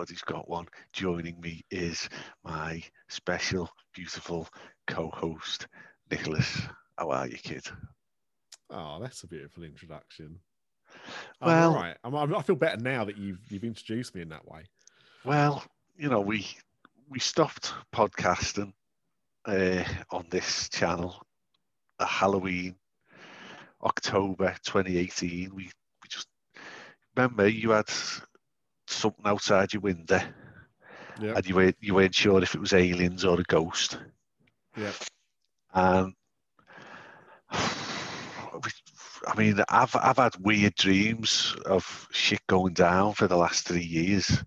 welcome back to Everybody's Got One. Joining me is my special, beautiful co-host, Nicholas. How are you, kid? Oh, that's a beautiful introduction. Well- right. I feel better now that you've you've introduced me in that way. Well, you know, we we stopped podcasting uh, on this channel at Halloween, October 2018. We we just remember you had something outside your window, Yeah, and you weren't you weren't sure if it was aliens or a ghost. yeah. And I mean, I've I've had weird dreams of shit going down for the last three years,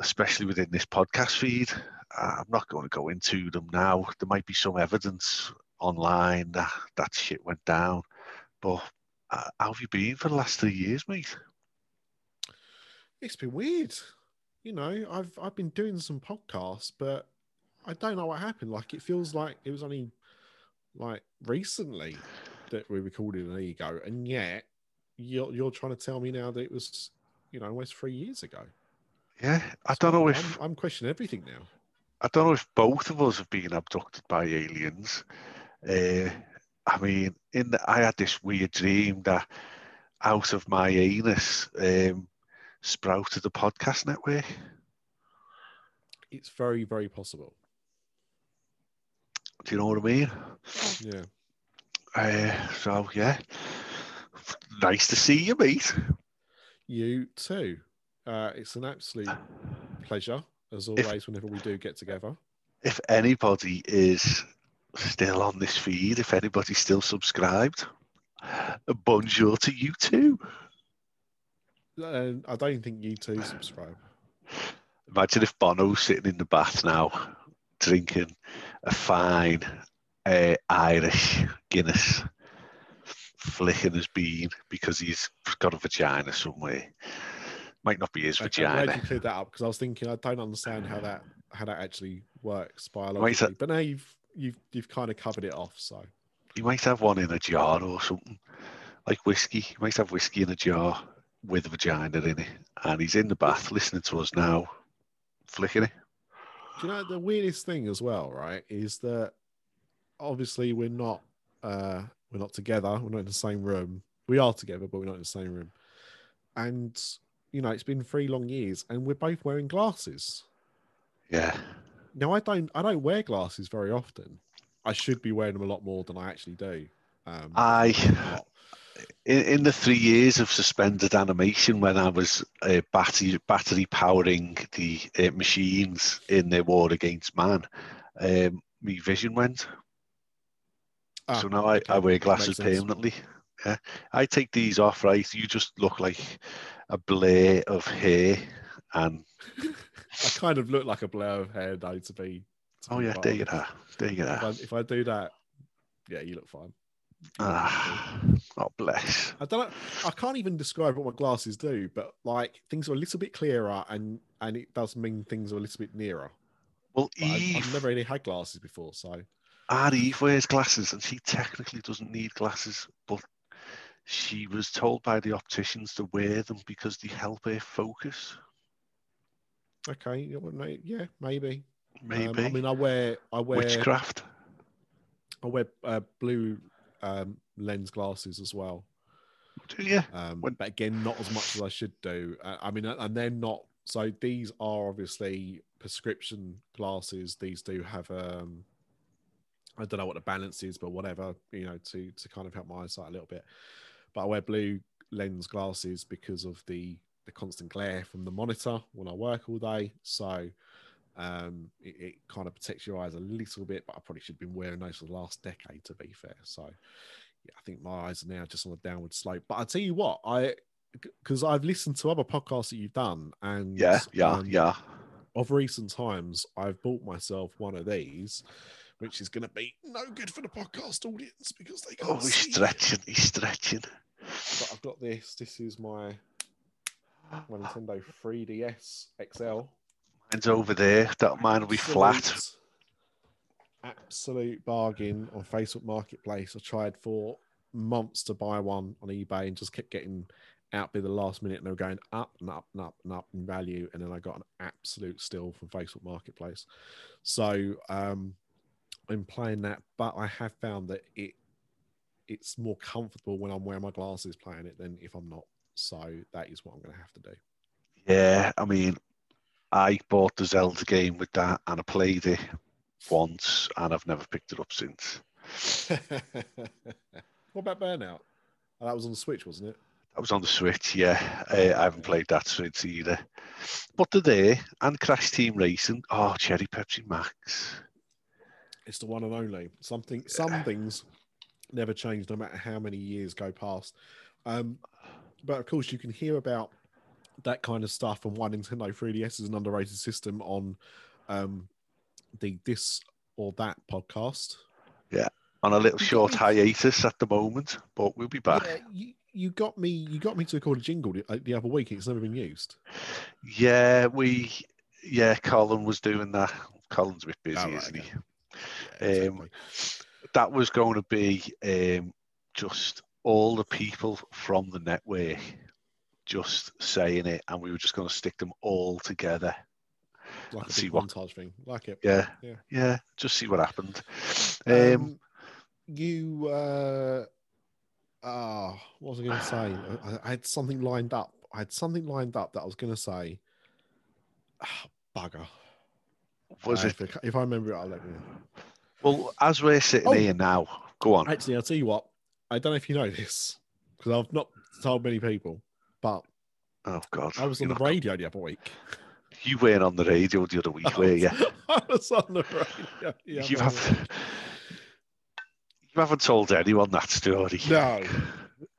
especially within this podcast feed. I'm not going to go into them now. There might be some evidence online that that shit went down, but uh, how have you been for the last three years, mate? It's been weird. You know, I've I've been doing some podcasts, but I don't know what happened. Like it feels like it was only like recently that we recorded an ego, and yet you're you're trying to tell me now that it was you know almost three years ago. Yeah, I So don't know I'm, if I'm questioning everything now. I don't know if both of us have been abducted by aliens. Uh, I mean, in the, I had this weird dream that out of my anus um, sprouted the podcast network. It's very very possible. Do you know what I mean? Yeah. Uh, so yeah, nice to see you, mate. You too. Uh, it's an absolute pleasure, as always, whenever we do get together. If anybody is still on this feed, if anybody's still subscribed, bonjour to you too. Uh, I don't think you two subscribe. Imagine if Bono's sitting in the bath now, drinking a fine uh, Irish Guinness, flicking his bean because he's got a vagina somewhere. Might not be his Okay, I'm glad vagina. you cleared that up because I was thinking I don't understand how that how that actually works biologically. But now you've you've you've kind of covered it off. So He might have one in a jar or something, like whiskey. You might have whiskey in a jar with a vagina in it, and he's in the bath listening to us now, flicking it. do you know the weirdest thing as well, right? Is that obviously we're not uh we're not together, we're not in the same room. We are together, but we're not in the same room. And you know, it's been three long years and we're both wearing glasses. Yeah, Now I don't I don't wear glasses very often. I should be wearing them a lot more than I actually do. Um, I. In, in the three years of suspended animation when I was uh, battery battery powering the uh, machines in the war against man, um, my vision went. Ah, so now I, okay, I wear glasses permanently. Yeah, I take these off. Right, you just look like a blur of hair. And I kind of look like a blur of hair though to be. to oh be yeah, there you are. There you I, if I do that, yeah, you look fine. Ah, oh bless. I don't know. I can't even describe what my glasses do, but like things are a little bit clearer, and and it does mean things are a little bit nearer. Well, Eve, I've never really had glasses before, so our Eve wears glasses and she technically doesn't need glasses, but she was told by the opticians to wear them because they help her focus. okay, yeah, yeah, maybe. Maybe. Um, I mean, I wear I wear Witchcraft. I wear uh, blue um, lens glasses as well. Do you? Um, When- but again, not as much as I should do. Uh, I mean, and they're not. So these are obviously prescription glasses. These do have um, I don't know what the balance is, but whatever you know to to kind of help my eyesight a little bit. But I wear blue lens glasses because of the the constant glare from the monitor when I work all day. So um, it, it kind of protects your eyes a little bit. But I probably should have been wearing those for the last decade, to be fair. So yeah, I think my eyes are now just on a downward slope. But I tell you what, I because I've listened to other podcasts that you've done, and Yeah, yeah, um, yeah. of recent times, I've bought myself one of these, which is going to be no good for the podcast audience because they can't Oh, he's stretching. He's stretching. But I've got this. This is my my Nintendo 3DS XL. Mine's over there. That mine will be flat. Absolute- bargain on Facebook Marketplace. I tried for months to buy one on eBay and just kept getting outbid the last minute and they were going up and up and up and up in value. And then I got an absolute steal from Facebook Marketplace. So um, I'm playing that, but I have found that it it's more comfortable when I'm wearing my glasses playing it than if I'm not. So that is what I'm going to have to do. Yeah, I mean, I bought the Zelda game with that and I played it once and I've never picked it up since. what about Burnout? Oh, that was on the Switch, wasn't it? That was on the Switch, yeah. Uh, I haven't played that since either. But today, and Crash Team Racing, oh, Cherry Pepsi Max. It's the one and only. Something, some things never change, no matter how many years go past. Um, but of course, you can hear about that kind of stuff and why Nintendo 3DS is an underrated system on um, the This or That podcast. Yeah, on a little short hiatus at the moment, but we'll be back. Yeah, you, you got me. You got me to record a jingle the, uh, the other week. It's never been used. Yeah, we. Yeah, Colin was doing that. Colin's a bit busy, oh, right, isn't okay. he? Yeah, exactly. um, that was going to be um, just all the people from the network just saying it, and we were just going to stick them all together. Like a see what montage thing, like it. Yeah, yeah, yeah. Just see what happened. Um, um you, uh, oh, what was I going to say? I, I, had something lined up. I had something lined up that I was going to say. Oh, bugger. Was uh, it? If, if, I remember it, I'll let you know. Well, as we're sitting oh, here now, go on. Actually, I'll tell you what. I don't know if you know this because I've not told many people, but oh god, I was on the radio the other week. You weren't on the radio the other week, were you? I was on the radio. Yeah, you have. You haven't told anyone that story. No.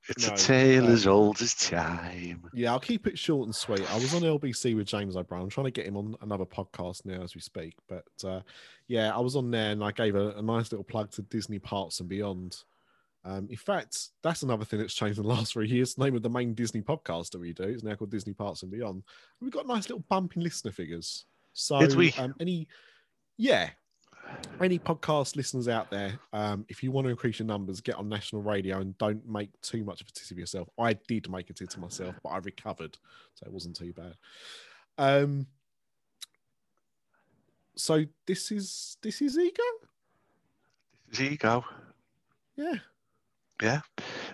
It's no, a tale as old as time. Yeah, I'll keep it short and sweet. I was on LBC with James O'Brien. I'm trying to get him on another podcast now as we speak. But uh, yeah, I was on there and I gave a, a nice little plug to Disney Parks and Beyond. Um, in fact, that's another thing that's changed in the last three years. The name of the main Disney podcast that we do is now called Disney Parks and Beyond. We've got nice little bump in listener figures. So, Did we? Um, any, yeah, any podcast listeners out there, um, if you want to increase your numbers, get on national radio and don't make too much of a tit of yourself. I did make a tit of myself, but I recovered, so it wasn't too bad. Um, so this is this is ego. This is ego. Yeah. Yeah.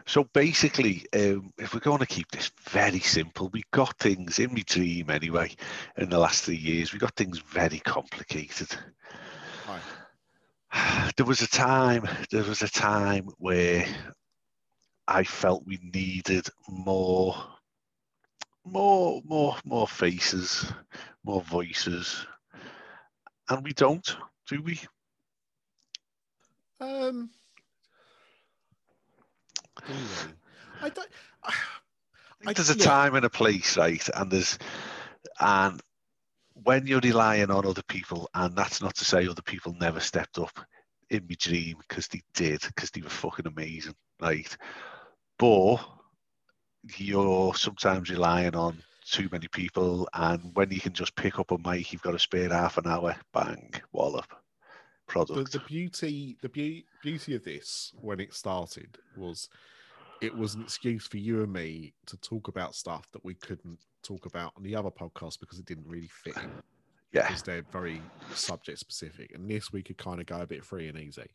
So basically, um, if we're going to keep this very simple, we got things in my dream anyway. In the last three years, we got things very complicated. There was a time. There was a time where I felt we needed more, more, more, more faces, more voices, and we don't, do we? Um. I don't. I, I there's a yeah. time and a place, right? And there's and when you're relying on other people, and that's not to say other people never stepped up in my dream because they did, because they were fucking amazing, right? But you're sometimes relying on too many people, and when you can just pick up a mic, you've got to spare half an hour, bang, wallop, product. The, the beauty, the be- beauty of this when it started was it was an excuse for you and me to talk about stuff that we couldn't talk about on the other podcast because it didn't really fit. Yeah. Because they're very subject specific. And this we could kind of go a bit free and easy.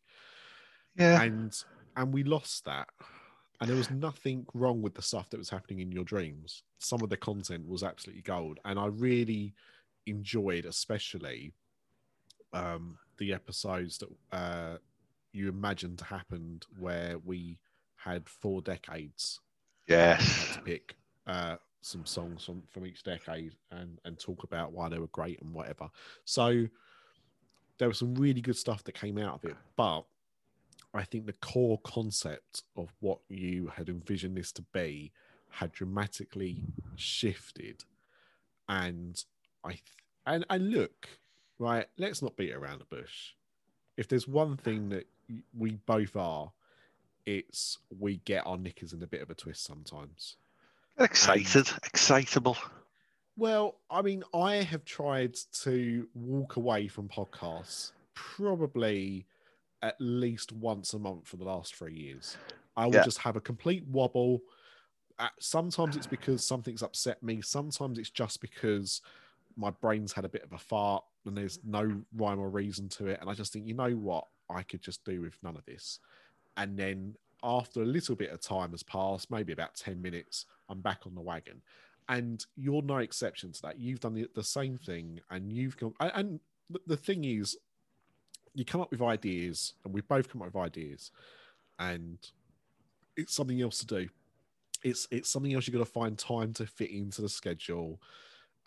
Yeah. And and we lost that. And there was nothing wrong with the stuff that was happening in your dreams. Some of the content was absolutely gold. And I really enjoyed, especially um, the episodes that uh, you imagined happened where we had four decades. Yes. To pick uh, some songs from, from each decade and, and talk about why they were great and whatever. So there was some really good stuff that came out of it. But I think the core concept of what you had envisioned this to be had dramatically shifted. And I and and look, right, let's not beat around the bush. If there's one thing that we both are, it's we get our knickers in a bit of a twist sometimes. Excited, and, excitable. Well, I mean, I have tried to walk away from podcasts probably at least once a month for the last three years. I will yeah. just have a complete wobble, uh, sometimes it's because something's upset me. Sometimes it's just because my brain's had a bit of a fart and there's no rhyme or reason to it. And I just think, you know what? I could just do with none of this. And then after a little bit of time has passed, maybe about 10 minutes, I'm back on the wagon. And you're no exception to that. You've done the, the same thing and you've gone. And the thing is, you come up with ideas, and we both come up with ideas, and it's something else to do. It's it's something else you've got to find time to fit into the schedule,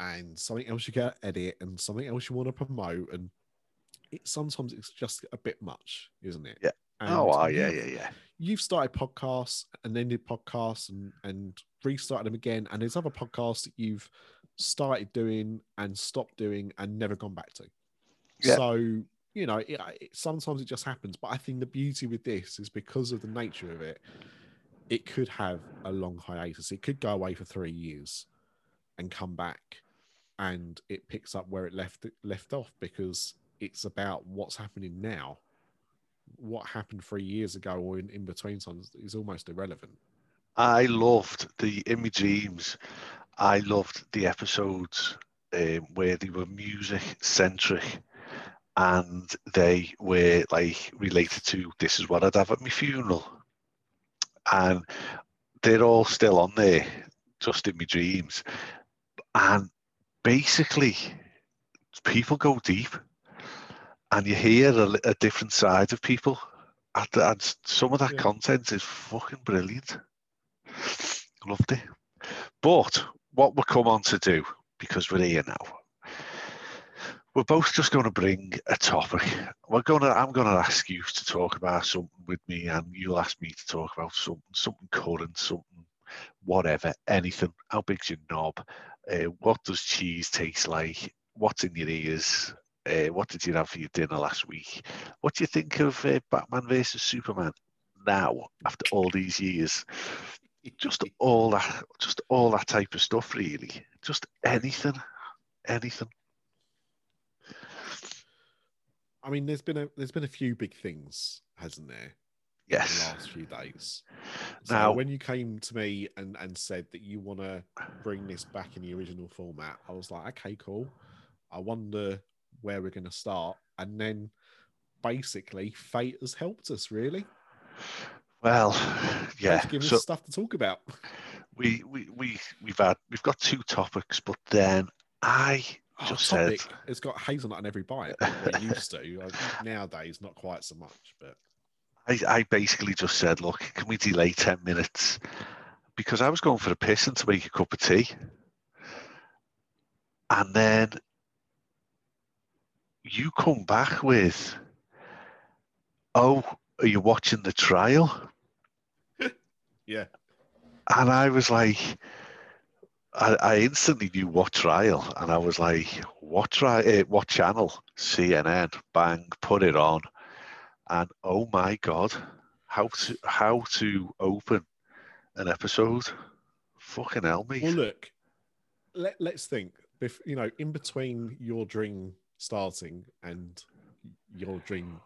and something else you got to edit, and something else you want to promote, and it sometimes it's just a bit much, isn't it? Yeah. And oh, oh yeah, yeah, yeah. You've started podcasts and ended podcasts and and restarted them again, and there's other podcasts that you've started doing and stopped doing and never gone back to. Yeah. So you know, it, it, sometimes it just happens. But I think the beauty with this is because of the nature of it, it could have a long hiatus. It could go away for three years and come back, and it picks up where it left left off because it's about what's happening now. What happened three years ago or in, in between times is almost irrelevant. I loved the in my dreams. I loved the episodes um, where they were music centric and they were like related to this is what I'd have at my funeral. And they're all still on there, just in my dreams. And basically, people go deep and you hear a, a different side of people. And, and some of that yeah. content is fucking brilliant. Loved it. But what we come on to do, because we're here now, we're both just going to bring a topic. We're going to. I'm going to ask you to talk about something with me, and you'll ask me to talk about something, something current, something, whatever, anything. How big's your knob? Uh, what does cheese taste like? What's in your ears? Uh, what did you have for your dinner last week? What do you think of uh, Batman versus Superman now after all these years? Just all that, just all that type of stuff, really. Just anything, anything. I mean, there's been a there's been a few big things, hasn't there? Yes. the last few days. So now, when you came to me and and said that you want to bring this back in the original format, I was like, okay, cool. I wonder where we're going to start, and then basically, fate has helped us. Really. Well, yeah. Given so, us stuff to talk about. We we we we've had we've got two topics, but then I Oh, topic, said it's got hazelnut on every bite. it used to. Nowadays, not quite so much, but I, I basically just said, look, can we delay ten minutes? Because I was going for a piss and to make a cup of tea, and then you come back with, "Oh, are you watching the trial?" yeah, and I was like I, I, instantly knew what trial, and I was like, "What trial? Uh, what channel? CNN? Bang! Put it on." And oh my god, how to how to open an episode? Fucking hell, me. Well, look, let, let's think. If you know, in between your dream starting and your dream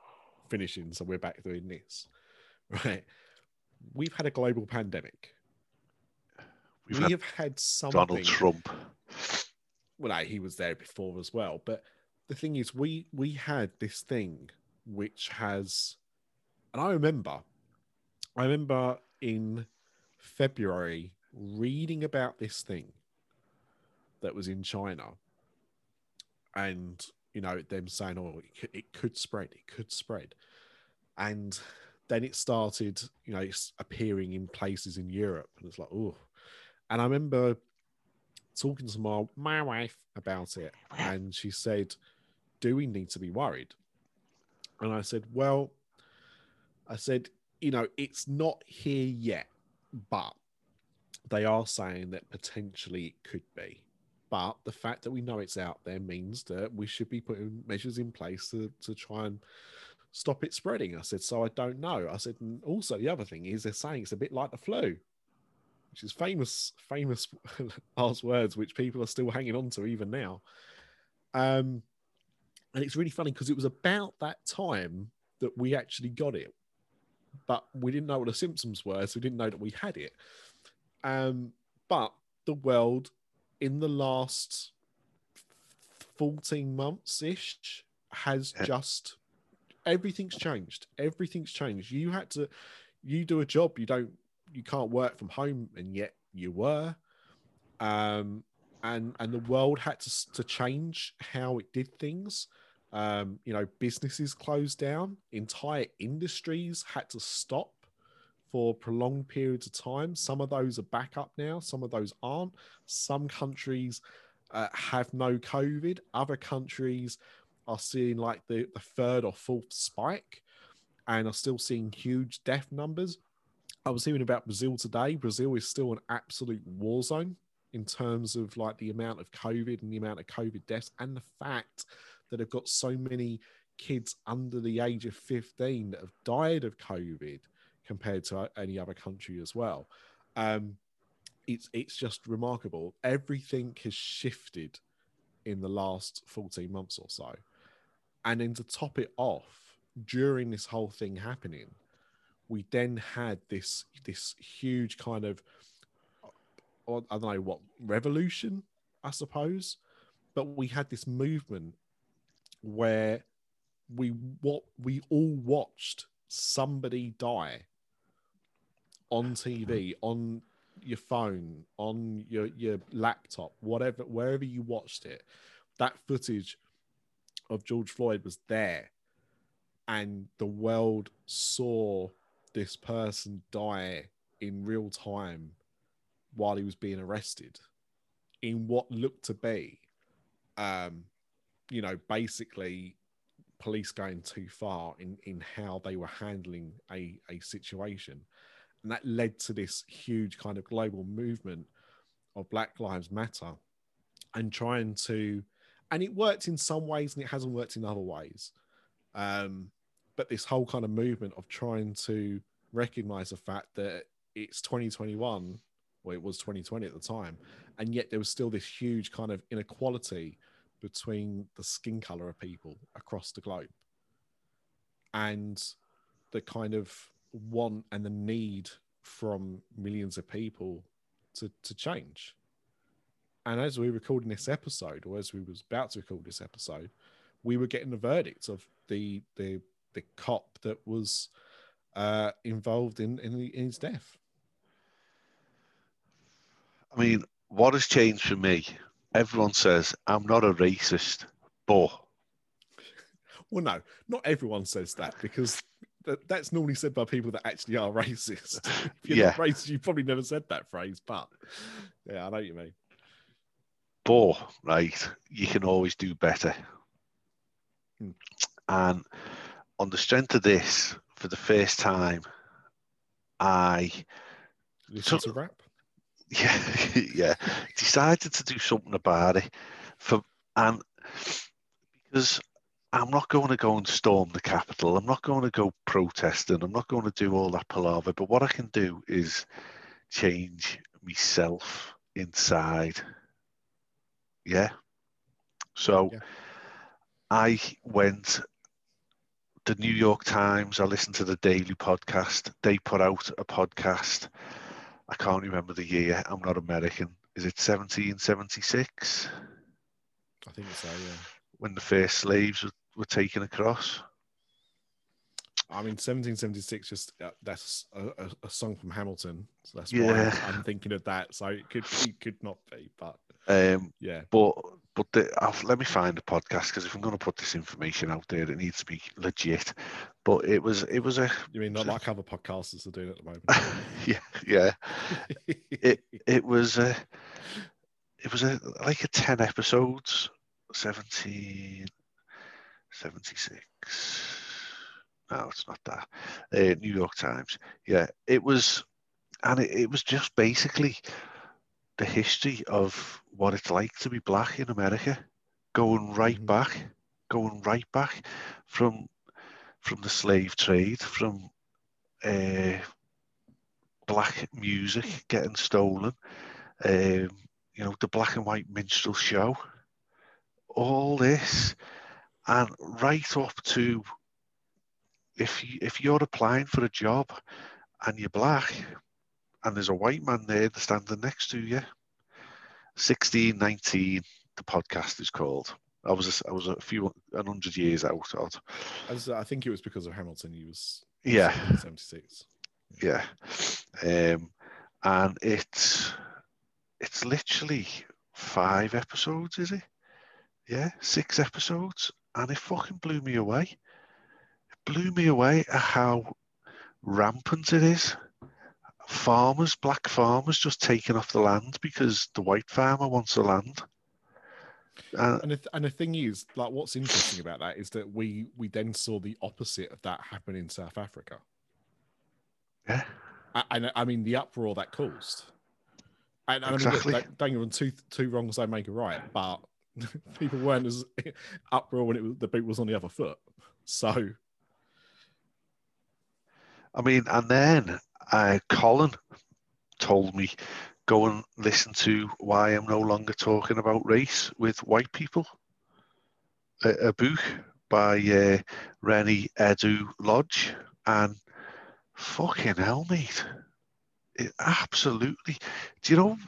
finishing, so we're back doing this, right? We've had a global pandemic We've we had have had something. Donald Trump. Well, he was there before as well. But the thing is, we we had this thing which has, and I remember, I remember in February reading about this thing that was in China, and you know them saying, "Oh, it could, it could spread, it could spread," and then it started, you know, it's appearing in places in Europe, and it's like, oh, and I remember talking to my, my wife about it, and she said, Do we need to be worried? And I said, Well, I said, you know, it's not here yet, but they are saying that potentially it could be. But the fact that we know it's out there means that we should be putting measures in place to, to try and stop it spreading. I said, so I don't know. I said, and also the other thing is they're saying it's a bit like the flu which is famous, famous last words, which people are still hanging on to even now. Um, and it's really funny because it was about that time that we actually got it, but we didn't know what the symptoms were, so we didn't know that we had it. Um, but the world in the last 14 months ish has just everything's changed. Everything's changed. You had to you do a job, you don't you can't work from home and yet you were. Um and and the world had to to change how it did things. Um, you know, businesses closed down, entire industries had to stop for prolonged periods of time. Some of those are back up now, some of those aren't. Some countries uh, have no COVID, other countries are seeing like the, the third or fourth spike and are still seeing huge death numbers. I was hearing about Brazil today. Brazil is still an absolute war zone in terms of like the amount of COVID and the amount of COVID deaths, and the fact that they've got so many kids under the age of 15 that have died of COVID compared to any other country as well. Um, it's it's just remarkable. Everything has shifted in the last 14 months or so. And then to top it off, during this whole thing happening, we then had this this huge kind of I don't know what revolution, I suppose, but we had this movement where we what we all watched somebody die on TV, on your phone, on your your laptop, whatever, wherever you watched it. That footage of George Floyd was there, and the world saw this person die in real time while he was being arrested in what looked to be um you know basically police going too far in in how they were handling a a situation. And that led to this huge kind of global movement of black lives matter and trying to and it worked in some ways and it hasn't worked in other ways. Um but this whole kind of movement of trying to recognize the fact that it's 2021 well it was 2020 at the time and yet there was still this huge kind of inequality between the skin color of people across the globe and the kind of want and the need from millions of people to, to change and as we were recording this episode or as we was about to record this episode we were getting the verdict of the the the cop that was uh involved in in, the, in his death I mean, what has changed for me? Everyone says I'm not a racist, but Well, no, not everyone says that because that, that's normally said by people that actually are racist. if you're not racist, you probably never said that phrase, but yeah, I know what you mean. but right, you can always do better. Hmm. And on the strength of this, for the first time, I Listen So- to rap. Yeah yeah decided to do something about it for and because I'm not going to go and storm the capital. I'm not going to go protesting. I'm not going to do all that palaver. But what I can do is change myself inside. Yeah. So Yeah. I went the New York Times, I listened to the daily podcast. They put out a podcast. I can't remember the year. I'm not American. Is it 1776 I think so. Yeah. when the first slaves were, were taken across? I mean, 1776. Just uh, that's a, a, a song from Hamilton, so that's Yeah. why I'm thinking of that. So it could it could not be, but Um, yeah, but but the, let me find the podcast because if I'm going to put this information out there, it needs to be legit. But it was it was a you mean not like other podcasters are doing at the moment. yeah yeah it it was a it was a like a 10 episodes 17 76 no it's not that uh, new york times yeah it was and it, it was just basically the history of what it's like to be black in america going right Mhm. back going right back from from the slave trade from uh, black music getting stolen, um, you know, the black and white minstrel show, all this, and right up to if you if you're applying for a job and you're black, and there's a white man there standing next to you. 16, 19, the podcast is called. I was a, I was a few a hundred years out. Odd. As I think it was because of Hamilton. He was Yeah. seventy six. Yeah, um, and it's it's literally five episodes, is it? Yeah, six episodes, and it fucking blew me away. It blew me away at how rampant it is. Farmers, black farmers, just taking off the land because the white farmer wants the land. Uh, And the, and the thing is, like, what's interesting about that is that we we then saw the opposite of that happen in South Africa. yeah, And I mean, the uproar that caused. And, and I mean, Exactly. don't- don't get wrong, two two wrongs don't make a right, but people weren't as uproar when it was, the boot was on the other foot. So I mean, and then uh, Colin told me go and listen to why I'm no longer talking about race with white people. A, a book by uh, Rennie Edu Lodge, and fucking hell, mate, it absolutely. Do you know?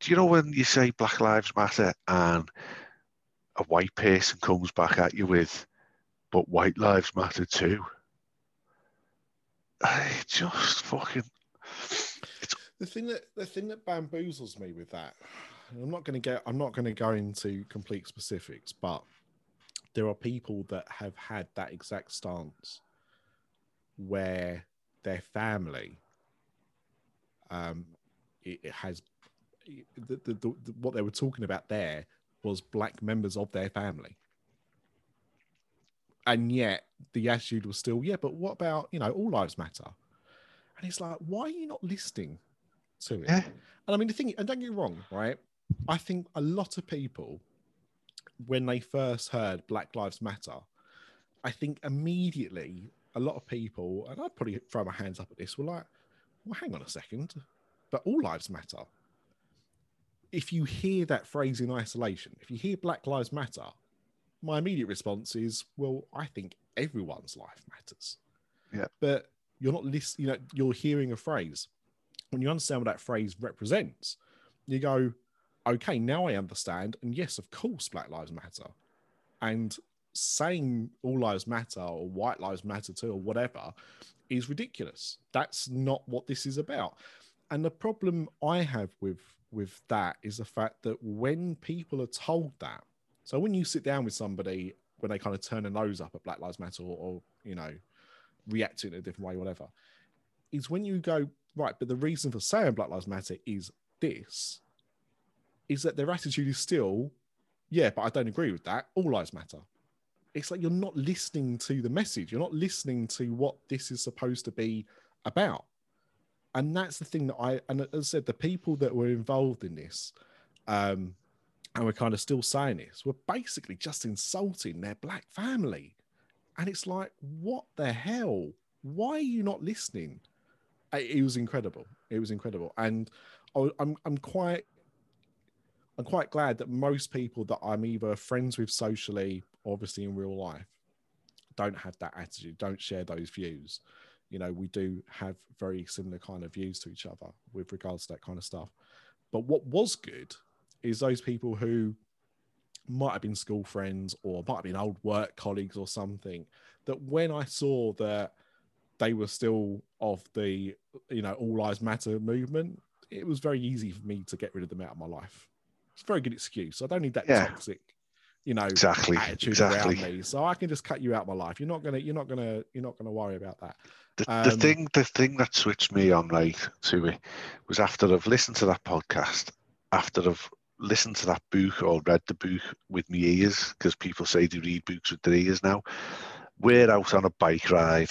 Do you know when you say Black Lives Matter and a white person comes back at you with, "But white lives matter too." I just fucking the thing that the thing that bamboozles me with that, I'm not going to get I'm not going to go into complete specifics, but there are people that have had that exact stance where their family um it, it has the, the, the, what they were talking about there was black members of their family. And yet the attitude was still yeah but what about you know all lives matter? And it's like why are you not listening to it yeah. and I mean, the thing, and don't get me wrong, right? I think a lot of people, when they first heard Black Lives Matter, I think immediately a lot of people, and I'd probably throw my hands up at this, were like, well, hang on a second, but all lives matter. If you hear that phrase in isolation, if you hear Black Lives Matter, my immediate response is, well, I think everyone's life matters. Yeah. But you're not listening, you know, you're hearing a phrase when you understand what that phrase represents, you go, okay, now I understand. And yes, of course, Black Lives Matter. And saying all lives matter or white lives matter too or whatever is ridiculous. That's not what this is about. And the problem I have with with that is the fact that when people are told that, so when you sit down with somebody when they kind of turn a nose up at Black Lives Matter or, or you know, react to it in a different way, whatever, is when you go, right, but the reason for saying Black Lives Matter is this, is that their attitude is still, yeah, but I don't agree with that. All lives matter. It's like you're not listening to the message. You're not listening to what this is supposed to be about. And that's the thing that I, and as I said, the people that were involved in this, um, and we're kind of still saying this, were basically just insulting their black family. And it's like, what the hell? Why are you not listening? It was incredible. It was incredible, and I'm I'm quite I'm quite glad that most people that I'm either friends with socially, obviously in real life, don't have that attitude, don't share those views. You know, we do have very similar kind of views to each other with regards to that kind of stuff. But what was good is those people who might have been school friends or might have been old work colleagues or something that when I saw that they were still of the you know all lives matter movement it was very easy for me to get rid of them out of my life it's a very good excuse i don't need that Yeah. toxic you know Exactly, attitude exactly. around me so i can just cut you out of my life you're not gonna you're not gonna you're not gonna worry about that The, the Um, thing, the thing that switched me on right to me was after I've listened to that podcast, after I've listened to that book or read the book with my ears, because people say they read books with their ears now. We're out on a bike ride.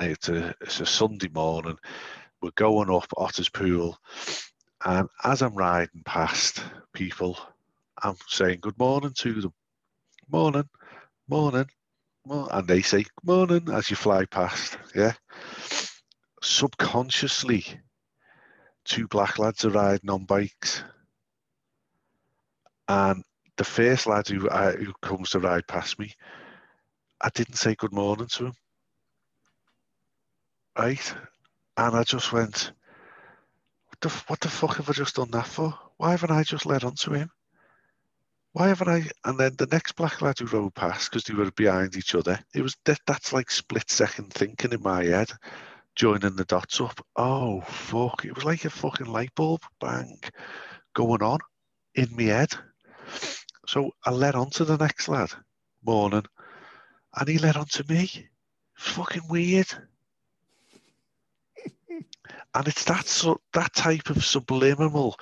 It's a, it's a Sunday morning. We're going up Otterspool, and as I'm riding past people, I'm saying good morning to them. Morning, morning, well, and they say good morning as you fly past. Yeah. Subconsciously, two black lads are riding on bikes, and the first lad who uh, who comes to ride past me, I didn't say good morning to him. Right, and I just went, what the what the fuck have I just done that for? Why haven't I just led onto him? Why haven't I? And then the next black lad who rode past because they were behind each other. It was that that's like split second thinking in my head, joining the dots up. Oh fuck! It was like a fucking light bulb bang going on in my head. So I led on to the next lad, morning, and he led on to me. Fucking weird. And it's that so, that type of subliminal.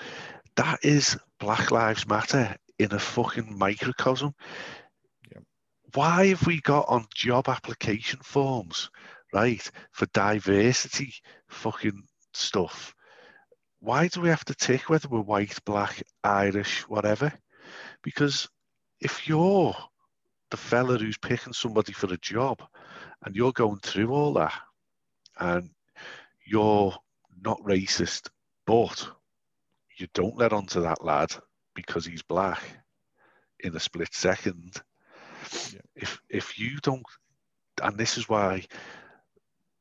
That is Black Lives Matter in a fucking microcosm. Yeah. Why have we got on job application forms, right, for diversity fucking stuff? Why do we have to tick whether we're white, black, Irish, whatever? Because if you're the fella who's picking somebody for a job and you're going through all that and you're not racist, but you don't let on to that lad because he's black in a split second. Yeah. If if you don't, and this is why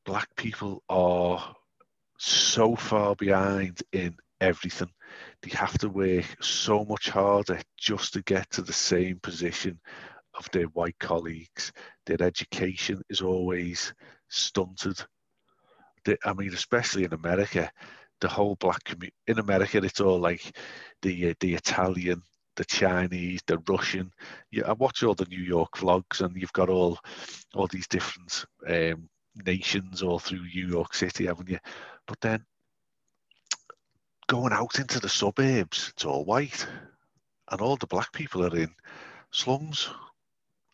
black people are so far behind in everything. They have to work so much harder just to get to the same position of their white colleagues. Their education is always stunted. They, I mean, especially in America, the whole black community in America, it's all like the uh, the Italian, the Chinese, the Russian. Yeah, I watch all the New York vlogs, and you've got all all these different um, nations all through New York City, haven't you? But then going out into the suburbs, it's all white, and all the black people are in slums,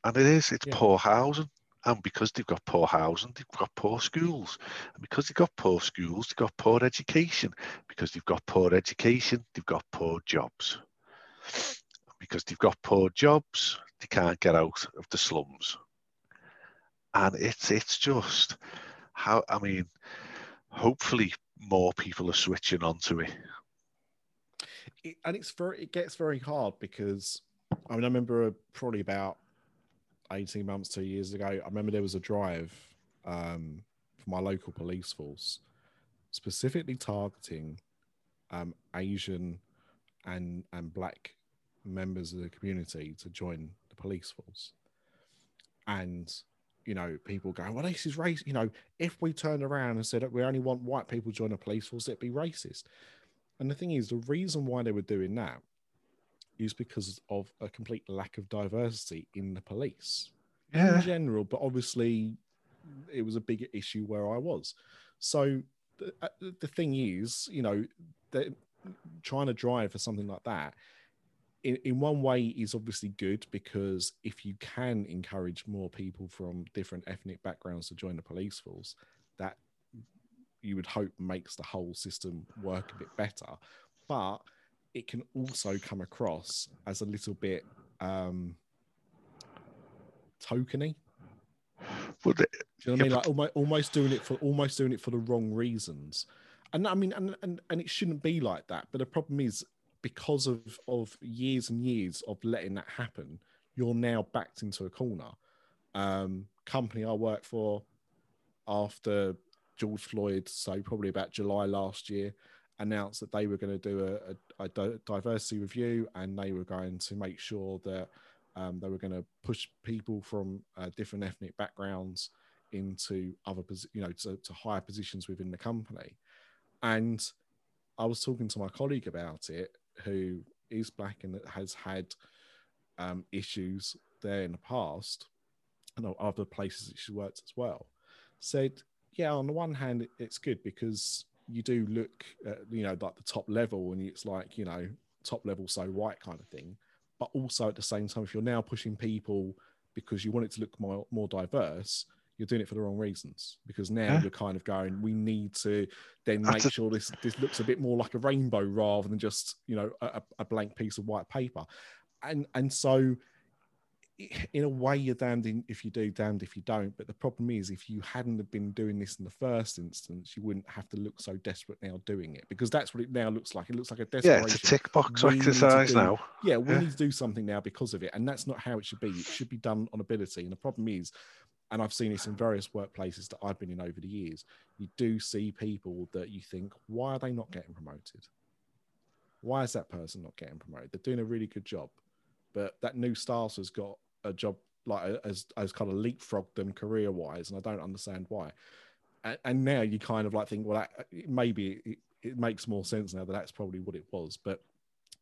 and it is it's Yeah. poor housing. And because they've got poor housing, they've got poor schools. And because they've got poor schools, they've got poor education. Because they've got poor education, they've got poor jobs. Because they've got poor jobs, they can't get out of the slums. And it's it's just how I mean, hopefully more people are switching onto it. it, and it's very it gets very hard because I mean I remember probably about eighteen months, two years ago. I remember there was a drive um, for my local police force, specifically targeting um, Asian and and black members of the community to join the police force, and you know people going, well, this is race. You know, if we turned around and said we only want white people join the police force, it'd be racist. And the thing is, the reason why they were doing that is because of a complete lack of diversity in the police yeah. in general. But obviously, it was a big issue where I was. So the, uh, the thing is, you know, that trying to drive for something like that. In, in one way is obviously good because if you can encourage more people from different ethnic backgrounds to join the police force, that you would hope makes the whole system work a bit better. But it can also come across as a little bit um, tokeny. But the- Do you know what I mean? Like almost, almost doing it for almost doing it for the wrong reasons. And I mean, and, and and it shouldn't be like that. But the problem is because of of years and years of letting that happen, you're now backed into a corner. Um, company I work for after George Floyd, so probably about July last year, announced that they were going to do a, a, a diversity review and they were going to make sure that um, they were going to push people from uh, different ethnic backgrounds into other, you know, to, to higher positions within the company. And I was talking to my colleague about it, who is black and has had um, issues there in the past, and other places that she worked as well. Said, yeah, on the one hand, it's good because you do look at, you know, like the top level and it's like, you know, top level, so white kind of thing. But also at the same time, if you're now pushing people because you want it to look more, more diverse, you're doing it for the wrong reasons because now Yeah. you're kind of going, we need to then make a- sure this, this looks a bit more like a rainbow rather than just, you know, a, a blank piece of white paper. And, and so in a way you're damned in if you do damned if you don't but the problem is if you hadn't have been doing this in the first instance you wouldn't have to look so desperate now doing it because that's what it now looks like it looks like a desperation yeah, it's a tick box We exercise do- now. yeah we Yeah. need to do something now because of it and that's not how it should be it should be done on ability and the problem is and I've seen this in various workplaces that I've been in over the years. You do see people that you think, why are they not getting promoted? Why is that person not getting promoted? They're doing a really good job, but that new staff has got a job like as as kind of leapfrogged them career wise, and I don't understand why. And, and now you kind of like think, well, maybe it, it makes more sense now that that's probably what it was, but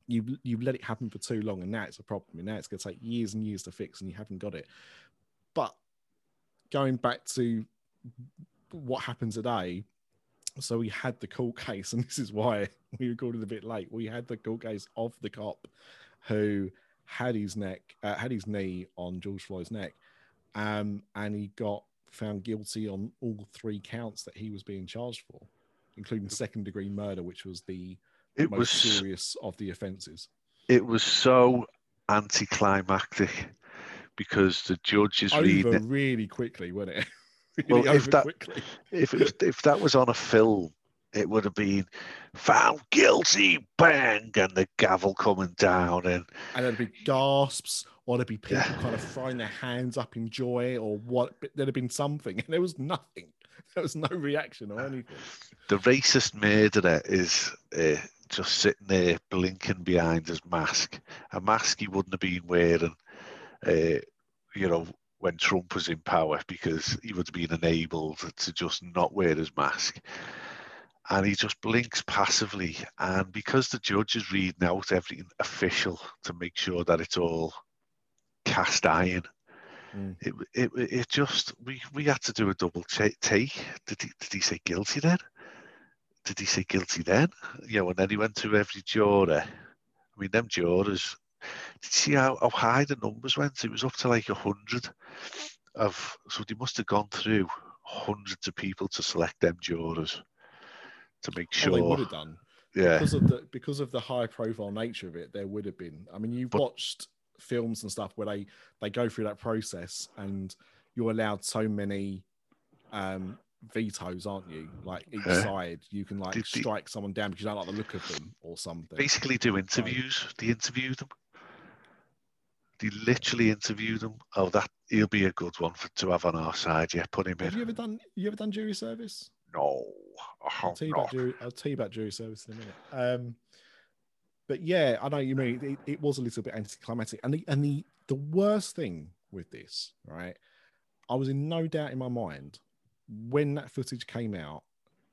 you've you've let it happen for too long, and now it's a problem. And now it's going to take years and years to fix, and you haven't got it. But going back to what happened today, so we had the court case, and this is why we recorded a bit late. We had the court case of the cop who had his neck, uh, had his knee on George Floyd's neck, um, and he got found guilty on all three counts that he was being charged for, including second degree murder, which was the It most was serious of the offences. it was so anticlimactic because the judge is reading Over it. really quickly, wasn't it? Well, if that- quickly. If if that was on a film, it would have been found guilty, bang, and the gavel coming down, and and there'd be gasps, or there'd be people Yeah. kind of throwing their hands up in joy, or what? There'd have been something, and there was nothing. There was no reaction or anything. the racist murderer is uh, just sitting there blinking behind his mask, a mask he wouldn't have been wearing, uh, you know, when Trump was in power because he would have been enabled to just not wear his mask. And he just blinks passively. And because the judge is reading out everything official to make sure that it's all cast iron, Mm. it, it, it just, we, we had to do a double ta- take. Did he, did he say guilty then? did he say guilty then? You know, and then he went through every juror. I mean, them jurors, did you see how, how high the numbers went? It was up to like a hundred of, so they must have gone through hundreds of people to select them jurors to make Oh, they would have done Yeah, because of the because of the high profile nature of it. There would have been. I mean, you've But- watched films and stuff where they they go through that process, and you're allowed so many um vetoes, aren't you? Like each Yeah. side, you can like Did strike someone down because you don't like the look of them or something. basically do interviews. They interviewed them. They literally interview them. Oh, that he'll be a good one for to have on our side. Yeah, put him in. Have you ever done? You ever done jury service? No, I'll oh, tell you about jury. I'll tell you about jury service in a minute. Um, but yeah, I know you mean it, it was a little bit anticlimactic, and the and the the worst thing with this, right? I was in no doubt in my mind when that footage came out,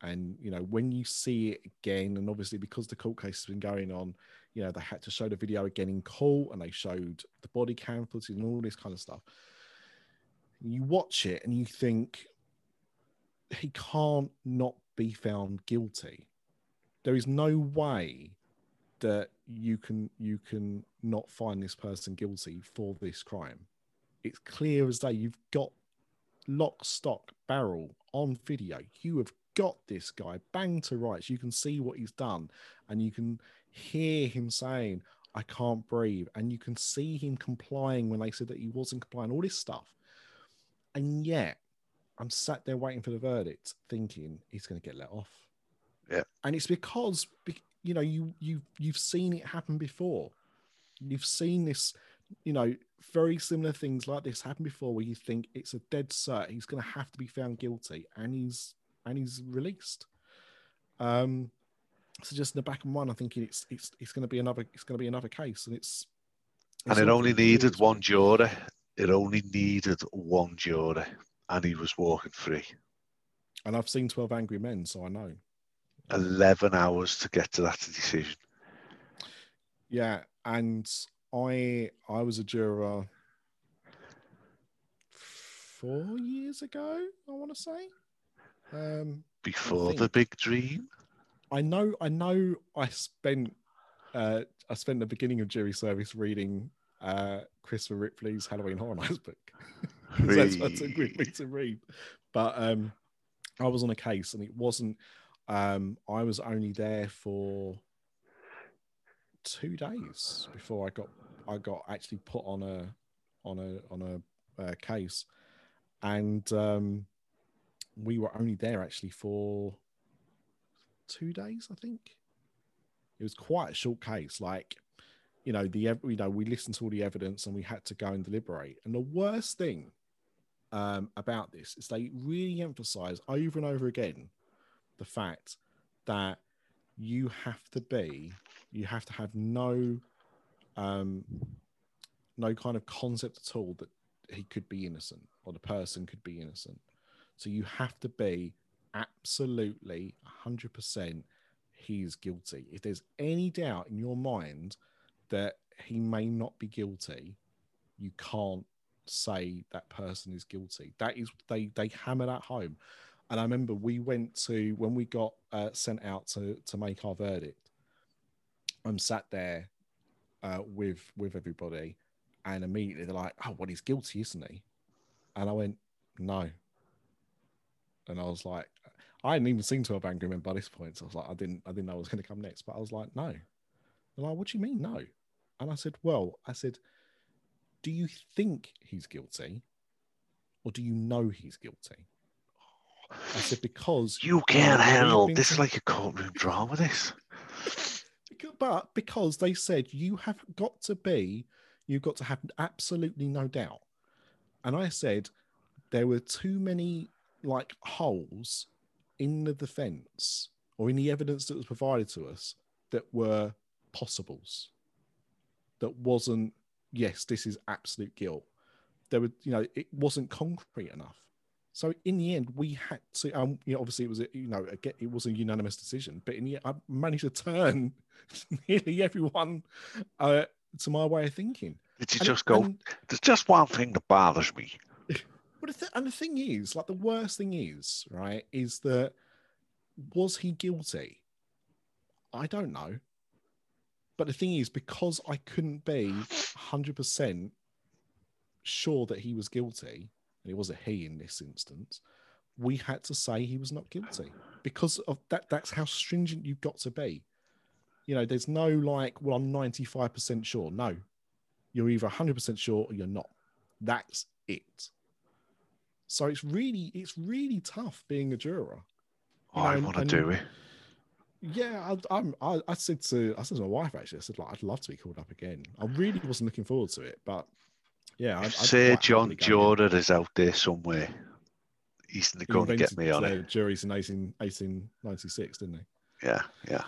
and you know when you see it again, and obviously because the court case has been going on, you know they had to show the video again in court, and they showed the body cam footage and all this kind of stuff. You watch it and you think he can't not be found guilty. There is no way that you can you can not find this person guilty for this crime. It's clear as day. You've got lock, stock, barrel on video. You have got this guy bang to rights. You can see what he's done, and you can hear him saying, "I can't breathe," and you can see him complying when they said that he wasn't complying. All this stuff, and yet I'm sat there waiting for the verdict, thinking he's going to get let off. Yeah. and it's because you know you you you've seen it happen before. You've seen this, you know, very similar things like this happen before, where you think it's a dead cert. He's going to have to be found guilty, and he's and he's released. Um, so just in the back of my mind, I'm thinking it's it's it's going to be another it's going to be another case, and it's. And it only needed one juror. It only needed one juror, and he was walking free. And I've seen Twelve Angry Men, so I know. 11 hours to get to that decision. Yeah, and I I was a juror four years ago. I want to say. Um, Before the big dream. I know, I know. I spent, uh, I spent the beginning of jury service reading uh, Christopher Ripley's Halloween Horror Nights book. that's what took with me to read. But um, I was on a case, and it wasn't. Um, I was only there for two days before I got I got actually put on a on a on a uh, case, and um, we were only there actually for two days, I think. It was quite a short case. Like, you know, the you know we listened to all the evidence and we had to go and deliberate. And the worst thing um, about this is they really emphasize over and over again the fact that you have to be, you have to have no, um, no kind of concept at all that he could be innocent or the person could be innocent. So you have to be absolutely 100% he's guilty. If there's any doubt in your mind that he may not be guilty, you can't say that person is guilty. That is they they hammer that home. And I remember we went to when we got uh, sent out to to make our verdict. I'm sat there uh, with with everybody, and immediately they're like, "Oh, well, he's guilty, isn't he?" And I went, "No." And I was like, I hadn't even seen to 12 Angry Men by this point, so I was like, I didn't, I didn't know what was going to come next, but I was like, no. They're like, what do you mean, no? And I said, well, I said, do you think he's guilty, or do you know he's guilty? I said because you can't handle this is like a courtroom drama. This, but because they said you have got to be, you've got to have absolutely no doubt. And I said there were too many like holes in the defense or in the evidence that was provided to us that were possibles. That wasn't, yes, this is absolute guilt. There were, you know, it wasn't concrete enough. So in the end, we had to. Um, you know, obviously it was, a, you know, again, it was a unanimous decision. But in the end, I managed to turn nearly everyone uh, to my way of thinking. Did you and, just go? And, There's just one thing that bothers me. But the th- and the thing is, like the worst thing is, right, is that was he guilty? I don't know. But the thing is, because I couldn't be hundred percent sure that he was guilty, and it was a he in this instance, we had to say he was not guilty because of that. That's how stringent you've got to be. You know, there's no like, well, I'm 95% sure. No, you're either 100% sure or you're not. That's it. So it's really, it's really tough being a juror. I want to do it. Yeah, I, I'm. I, I, said to I said to my wife actually. I said like I'd love to be called up again. I really wasn't looking forward to it, but yeah, I'd, I'd John Jordan is out there somewhere. He's going to get me on it. Juries in 18, 1896, didn't he? Yeah, yeah.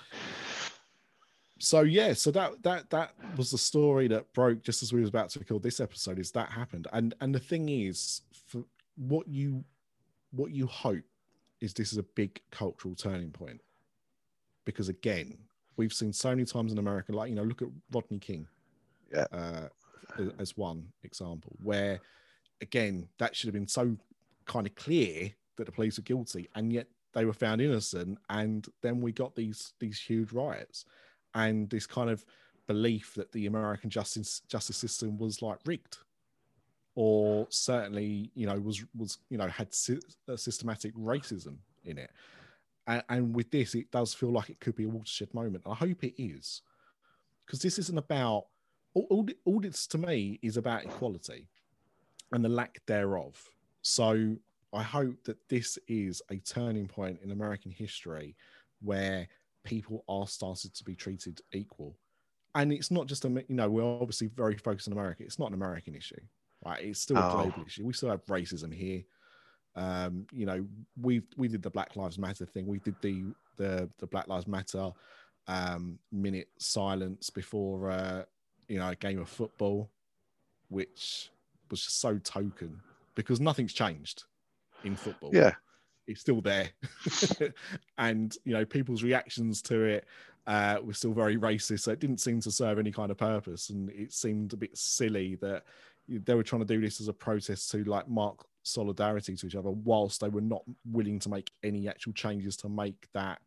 So yeah, so that that that was the story that broke just as we was about to record this episode. Is that happened? And and the thing is, for what you what you hope is this is a big cultural turning point because again, we've seen so many times in America, like you know, look at Rodney King. Yeah. Uh, as one example where again that should have been so kind of clear that the police are guilty and yet they were found innocent and then we got these these huge riots and this kind of belief that the american justice justice system was like rigged or certainly you know was was you know had sy- systematic racism in it and, and with this it does feel like it could be a watershed moment i hope it is because this isn't about all, all, all this to me is about equality and the lack thereof. So I hope that this is a turning point in American history where people are started to be treated equal. And it's not just a, you know, we're obviously very focused on America. It's not an American issue, right? It's still a oh. global issue. We still have racism here. Um, you know, we we did the Black Lives Matter thing. We did the the the Black Lives Matter um, minute silence before uh, you know, a game of football, which was just so token because nothing's changed in football. Yeah. It's still there. and, you know, people's reactions to it uh, were still very racist. So it didn't seem to serve any kind of purpose. And it seemed a bit silly that they were trying to do this as a protest to like mark solidarity to each other whilst they were not willing to make any actual changes to make that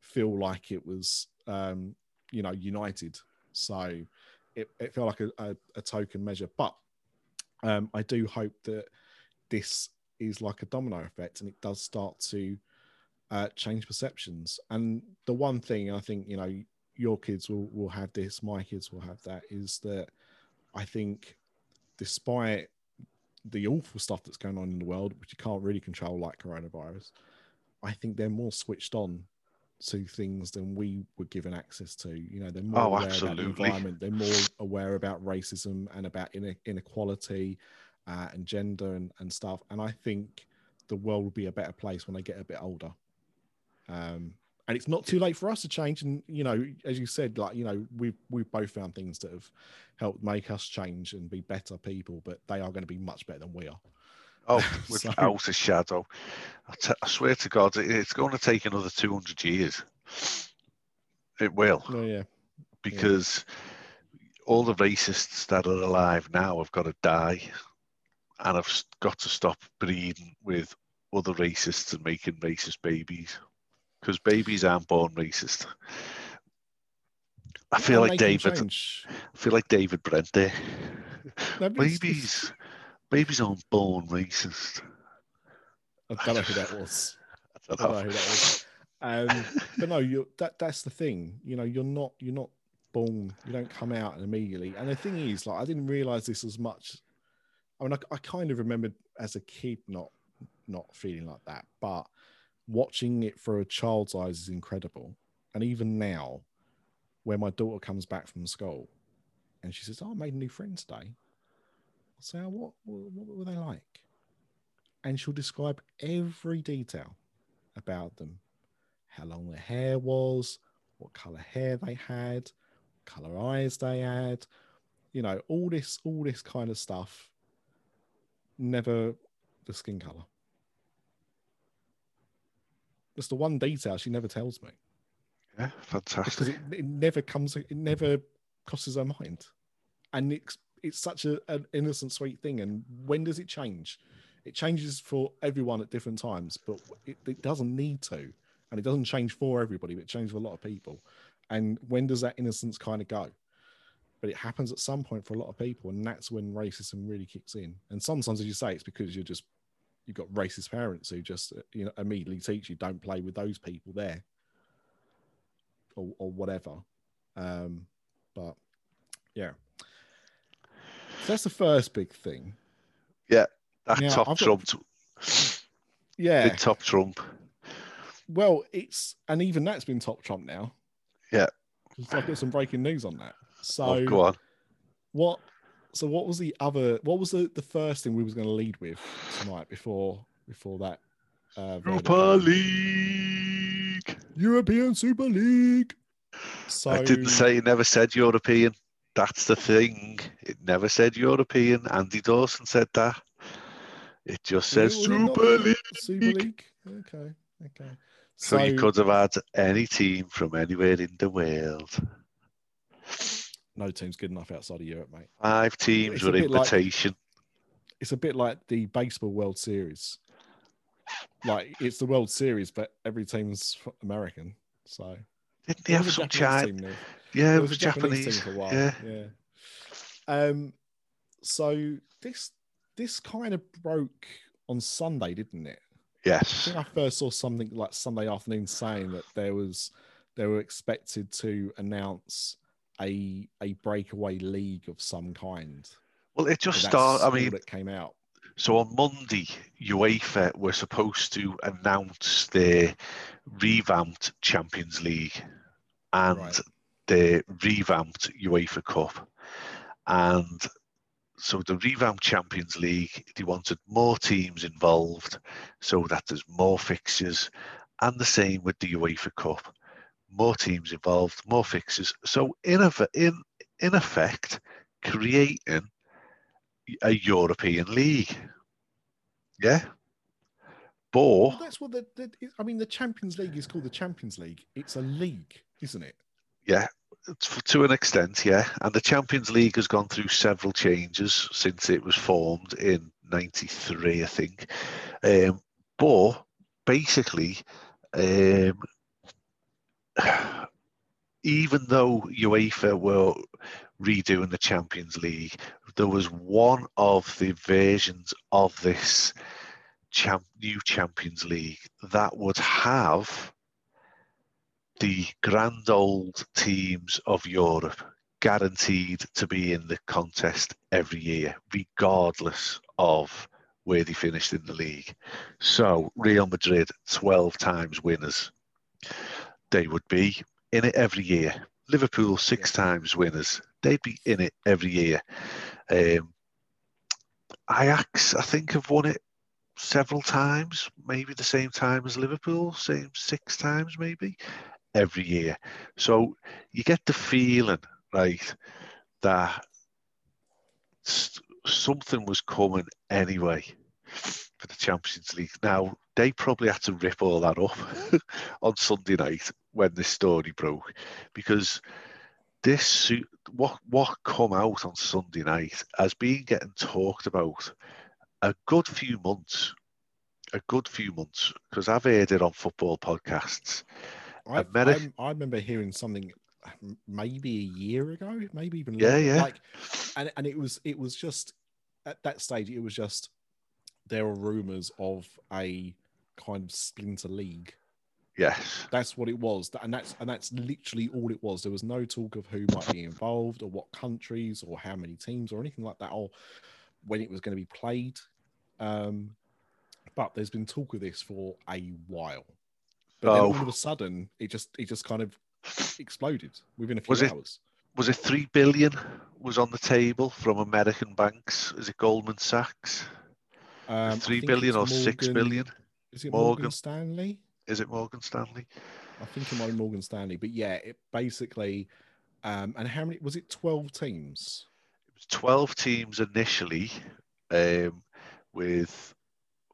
feel like it was um you know united so it, it felt like a, a, a token measure. But um, I do hope that this is like a domino effect and it does start to uh, change perceptions. And the one thing I think, you know, your kids will, will have this, my kids will have that, is that I think despite the awful stuff that's going on in the world, which you can't really control, like coronavirus, I think they're more switched on to things than we were given access to. You know, they're more oh, aware absolutely. about the environment, they're more aware about racism and about inequality. uh, and gender and, and stuff. And I think the world will be a better place when they get a bit older. Um, and it's not too late for us to change. And you know, as you said, like you know, we've we've both found things that have helped make us change and be better people, but they are going to be much better than we are. Oh, without so, a shadow. I, t- I swear to God, it's going to take another 200 years. It will. Oh, yeah. Because yeah. all the racists that are alive now have got to die. And I've got to stop breeding with other racists and making racist babies. Because babies aren't born racist. I feel like David. Change. I feel like David Brent there. babies, babies aren't born racist. I don't know who that was. I don't know, I don't know who that was. Um, but no, you that that's the thing. You know, you're not you're not born. You don't come out immediately. And the thing is, like, I didn't realize this as much. I mean, I, I kind of remembered as a kid not not feeling like that, but watching it through a child's eyes is incredible. And even now, where my daughter comes back from school and she says, "Oh, I made new friend today," I'll say, oh, what, what, what were they like?" And she'll describe every detail about them how long their hair was, what color hair they had, color eyes they had, you know, all this, all this kind of stuff. Never the skin color. That's the one detail she never tells me. Yeah, fantastic. It, it never comes, it never crosses her mind, and it's it's such a, an innocent, sweet thing. And when does it change? It changes for everyone at different times, but it, it doesn't need to and it doesn't change for everybody, but it changes for a lot of people. And when does that innocence kind of go? But it happens at some point for a lot of people, and that's when racism really kicks in. And sometimes, as you say, it's because you're just you've got racist parents who just you know immediately teach you don't play with those people there, or, or whatever. Um, but yeah, so that's the first big thing. Yeah, that now, top Trump. Yeah, big top Trump. Well, it's and even that's been top trump now. Yeah. I've got some breaking news on that. So oh, go on. What? So what was the other? What was the the first thing we was going to lead with tonight before before that? Uh, Super League. European Super League. So I didn't say it never said European. That's the thing. It never said European. Andy Dawson said that. It just says Super League. Super League. Okay. Okay. So, so, you could have had any team from anywhere in the world. No team's good enough outside of Europe, mate. Five teams it's with invitation. Like, it's a bit like the baseball World Series. Like it's the World Series, but every team's American. So didn't they have some China? Yeah, it was, Japanese, Japanese team for a while. Yeah. yeah. Um. So this this kind of broke on Sunday, didn't it? Yes. I think I first saw something like Sunday afternoon saying that there was they were expected to announce a a breakaway league of some kind. Well, it just started. I mean, it came out. So on Monday, UEFA were supposed to announce their revamped Champions League and right. the revamped UEFA Cup, and so the revamped Champions League, they wanted more teams involved so that there's more fixtures, and the same with the UEFA Cup, more teams involved, more fixes. So in a, in in effect, creating a European league. Yeah. But well, that's what the, the I mean. The Champions League is called the Champions League. It's a league, isn't it? Yeah, to an extent, yeah. And the Champions League has gone through several changes since it was formed in '93, I think. Um, but basically, um, even though UEFA were redoing the Champions League, there was one of the versions of this champ- new Champions League that would have the grand old teams of Europe guaranteed to be in the contest every year, regardless of where they finished in the league. So Real Madrid, 12 times winners, they would be in it every year. Liverpool, six times winners, they'd be in it every year. Um, Ajax, I think, have won it several times, maybe the same time as Liverpool, same six times maybe every year. So you get the feeling, right, that something was coming anyway for the Champions League. Now they probably had to rip all that up on Sunday night when this story broke, because this what what come out on Sunday night has been getting talked about a good few months, a good few months, because I've heard it on football podcasts. I, I, I remember hearing something maybe a year ago, maybe even yeah, longer. yeah. Like, and and it was it was just at that stage, it was just there were rumors of a kind of splinter league. Yes, that's what it was, and that's and that's literally all it was. There was no talk of who might be involved, or what countries, or how many teams, or anything like that, or when it was going to be played. Um, but there's been talk of this for a while. But oh. then all of a sudden, it just it just kind of exploded within a few was hours. It, was it three billion was on the table from American banks? Is it Goldman Sachs? Um, three billion or Morgan, six billion? Is it Morgan, Morgan Stanley? Is it Morgan Stanley? I think it might be Morgan Stanley, but yeah, it basically. Um, and how many was it? Twelve teams. It was twelve teams initially, um, with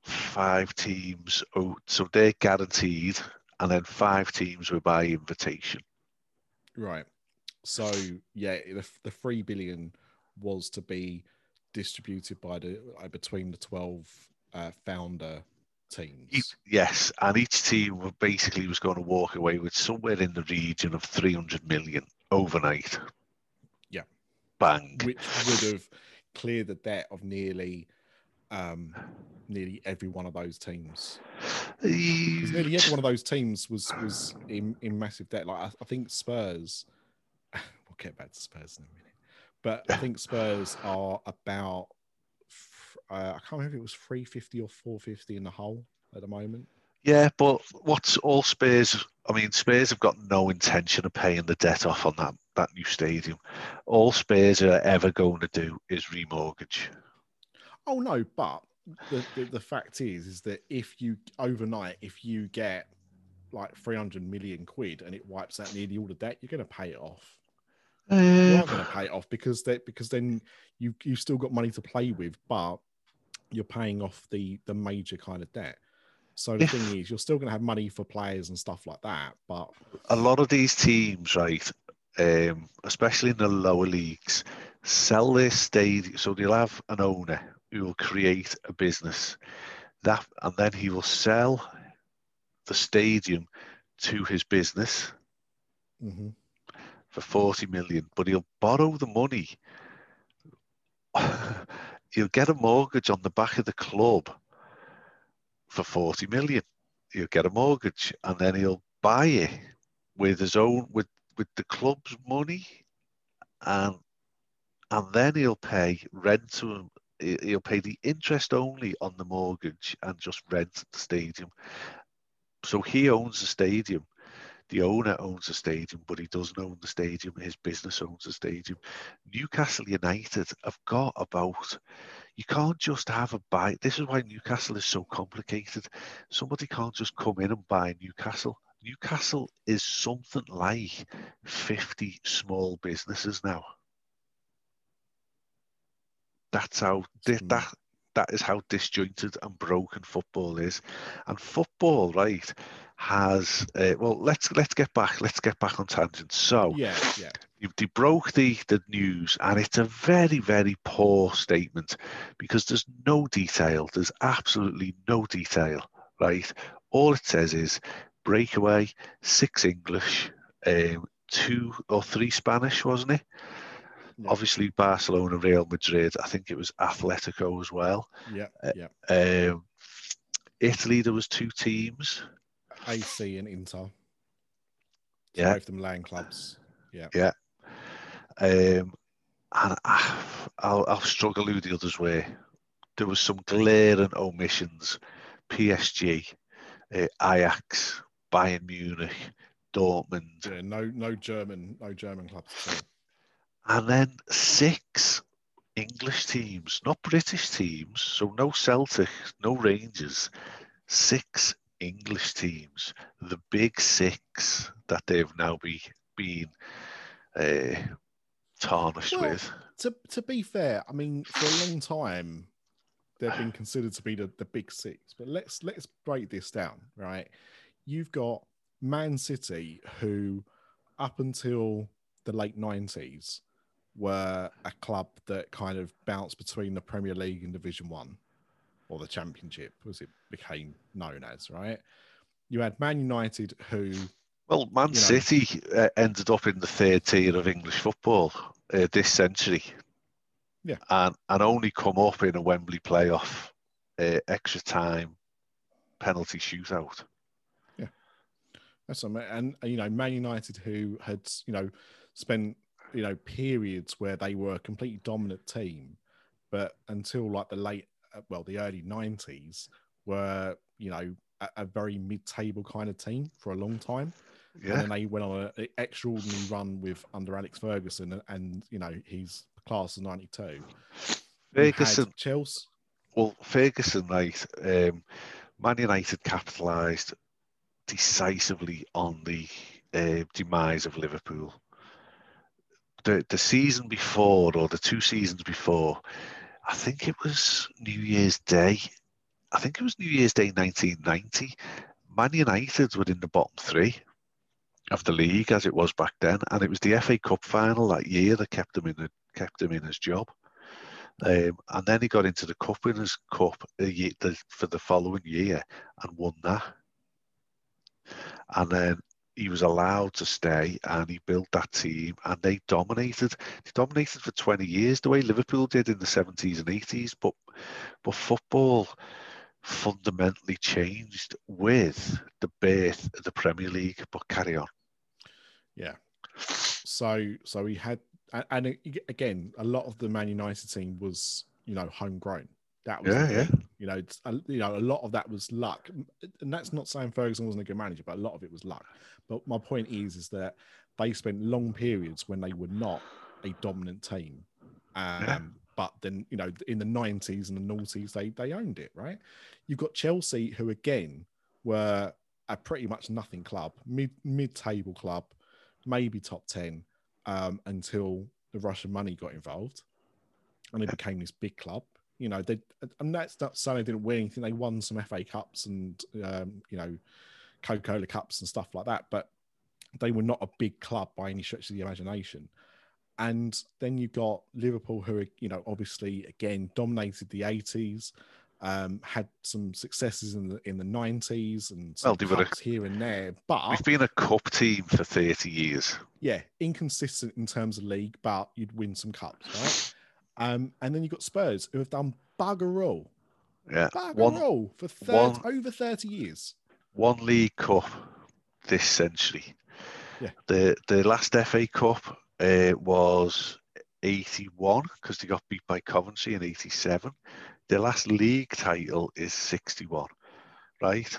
five teams. Oh, so they're guaranteed and then five teams were by invitation. Right. So yeah, the, the three billion was to be distributed by the uh, between the twelve uh, founder teams. yes, and each team basically was going to walk away with somewhere in the region of three hundred million overnight. Yeah. Bang. Which would have cleared the debt of nearly um, nearly every one of those teams. Nearly every one of those teams was was in, in massive debt. Like I, I think Spurs. We'll get back to Spurs in a minute, but I think Spurs are about. Uh, I can't remember if it was three fifty or four fifty in the hole at the moment. Yeah, but what's all Spurs? I mean, Spurs have got no intention of paying the debt off on that that new stadium. All Spurs are ever going to do is remortgage. Oh no, but the, the, the fact is is that if you overnight if you get like 300 million quid and it wipes out nearly all the debt you're going to pay it off uh, you are going to pay it off because that because then you you've still got money to play with but you're paying off the the major kind of debt. So the if, thing is you're still going to have money for players and stuff like that but a lot of these teams right um, especially in the lower leagues sell their stadium so they'll have an owner who will create a business that and then he will sell the stadium to his business mm-hmm. for 40 million but he'll borrow the money he'll get a mortgage on the back of the club for 40 million You'll get a mortgage and then he'll buy it with his own with with the club's money and and then he'll pay rent to him he'll pay the interest only on the mortgage and just rent the stadium. So he owns the stadium. The owner owns the stadium, but he doesn't own the stadium. His business owns the stadium. Newcastle United have got about. You can't just have a buy. This is why Newcastle is so complicated. Somebody can't just come in and buy Newcastle. Newcastle is something like 50 small businesses now. That's how that that is how disjointed and broken football is, and football, right, has uh, well. Let's let's get back. Let's get back on tangent. So yeah, yeah. You, they broke the the news, and it's a very very poor statement because there's no detail. There's absolutely no detail, right? All it says is breakaway, six English, um, two or three Spanish, wasn't it? Yeah. Obviously, Barcelona, Real Madrid. I think it was Atletico as well. Yeah, uh, yeah. Um, Italy, there was two teams. AC and Inter. Yeah, both them land clubs. Yeah, yeah. Um, and I, I'll, I'll struggle with the others way. There was some glaring omissions. PSG, uh, Ajax, Bayern Munich, Dortmund. Yeah, no, no German, no German clubs. And then six English teams, not British teams. So no Celtic, no Rangers. Six English teams, the big six that they've now be been uh, tarnished Well, with. To to be fair, I mean, for a long time, they've been considered to be the, the big six. But let's let's break this down, right? You've got Man City, who up until the late nineties were a club that kind of bounced between the Premier League and Division One, or the Championship, as it became known as, right? You had Man United, who Well, Man you know. City uh, ended up in the third tier of English football uh, this century. Yeah. And, and only come up in a Wembley playoff, uh, extra time, penalty shootout. That's what I mean. and you know Man United, who had you know spent you know periods where they were a completely dominant team, but until like the late, well, the early nineties, were you know a, a very mid-table kind of team for a long time, and Yeah. then they went on an extraordinary run with under Alex Ferguson, and, and you know he's class of '92. Ferguson, Chelsea, well, Ferguson, right, um, Man United capitalised decisively on the uh, demise of Liverpool. The, the season before, or the two seasons before, I think it was New Year's Day. I think it was New Year's Day 1990. Man United were in the bottom three of the league as it was back then, and it was the FA Cup final that year that kept him in the, kept him in his job. Um, and then he got into the Cup Winners' Cup year, the, for the following year and won that. And then he was allowed to stay and he built that team and they dominated. They dominated for 20 years the way Liverpool did in the 70s and 80s. But, but football fundamentally changed with the birth of the Premier League. But carry on. Yeah. So so he had and, and again a lot of the Man United team was you know homegrown. That was Yeah, yeah. You know, a- you know a lot of that was luck, and that's not saying Ferguson wasn't a good manager, but a lot of it was luck. But my point is is that they spent long periods when they were not a dominant team. Um, Yeah. But then, you know, in the 90s and the noughties, they, they owned it, right? You've got Chelsea, who again were a pretty much nothing club, mid mid table club, maybe top 10 um, until the Russian money got involved and it became this big club. You know, they and that's not saying they didn't win anything. They won some FA Cups and um, you know, Coca Cola Cups and stuff like that, but they were not a big club by any stretch of the imagination. And then you got Liverpool, who are, you know, obviously again dominated the 80s, um, had some successes in the in the 90s and some Well, they were a- here and there. But We've been a cup team for 30 years. yeah, inconsistent in terms of league, but you'd win some cups, right? Um, and then you've got Spurs who have done bugger all, Yeah. bugger One, all for 30, one- over 30 years. one League Cup this century. Yeah. The the last FA Cup uh, was 81 because they got beat by Coventry in 87. The last league title is 61, right?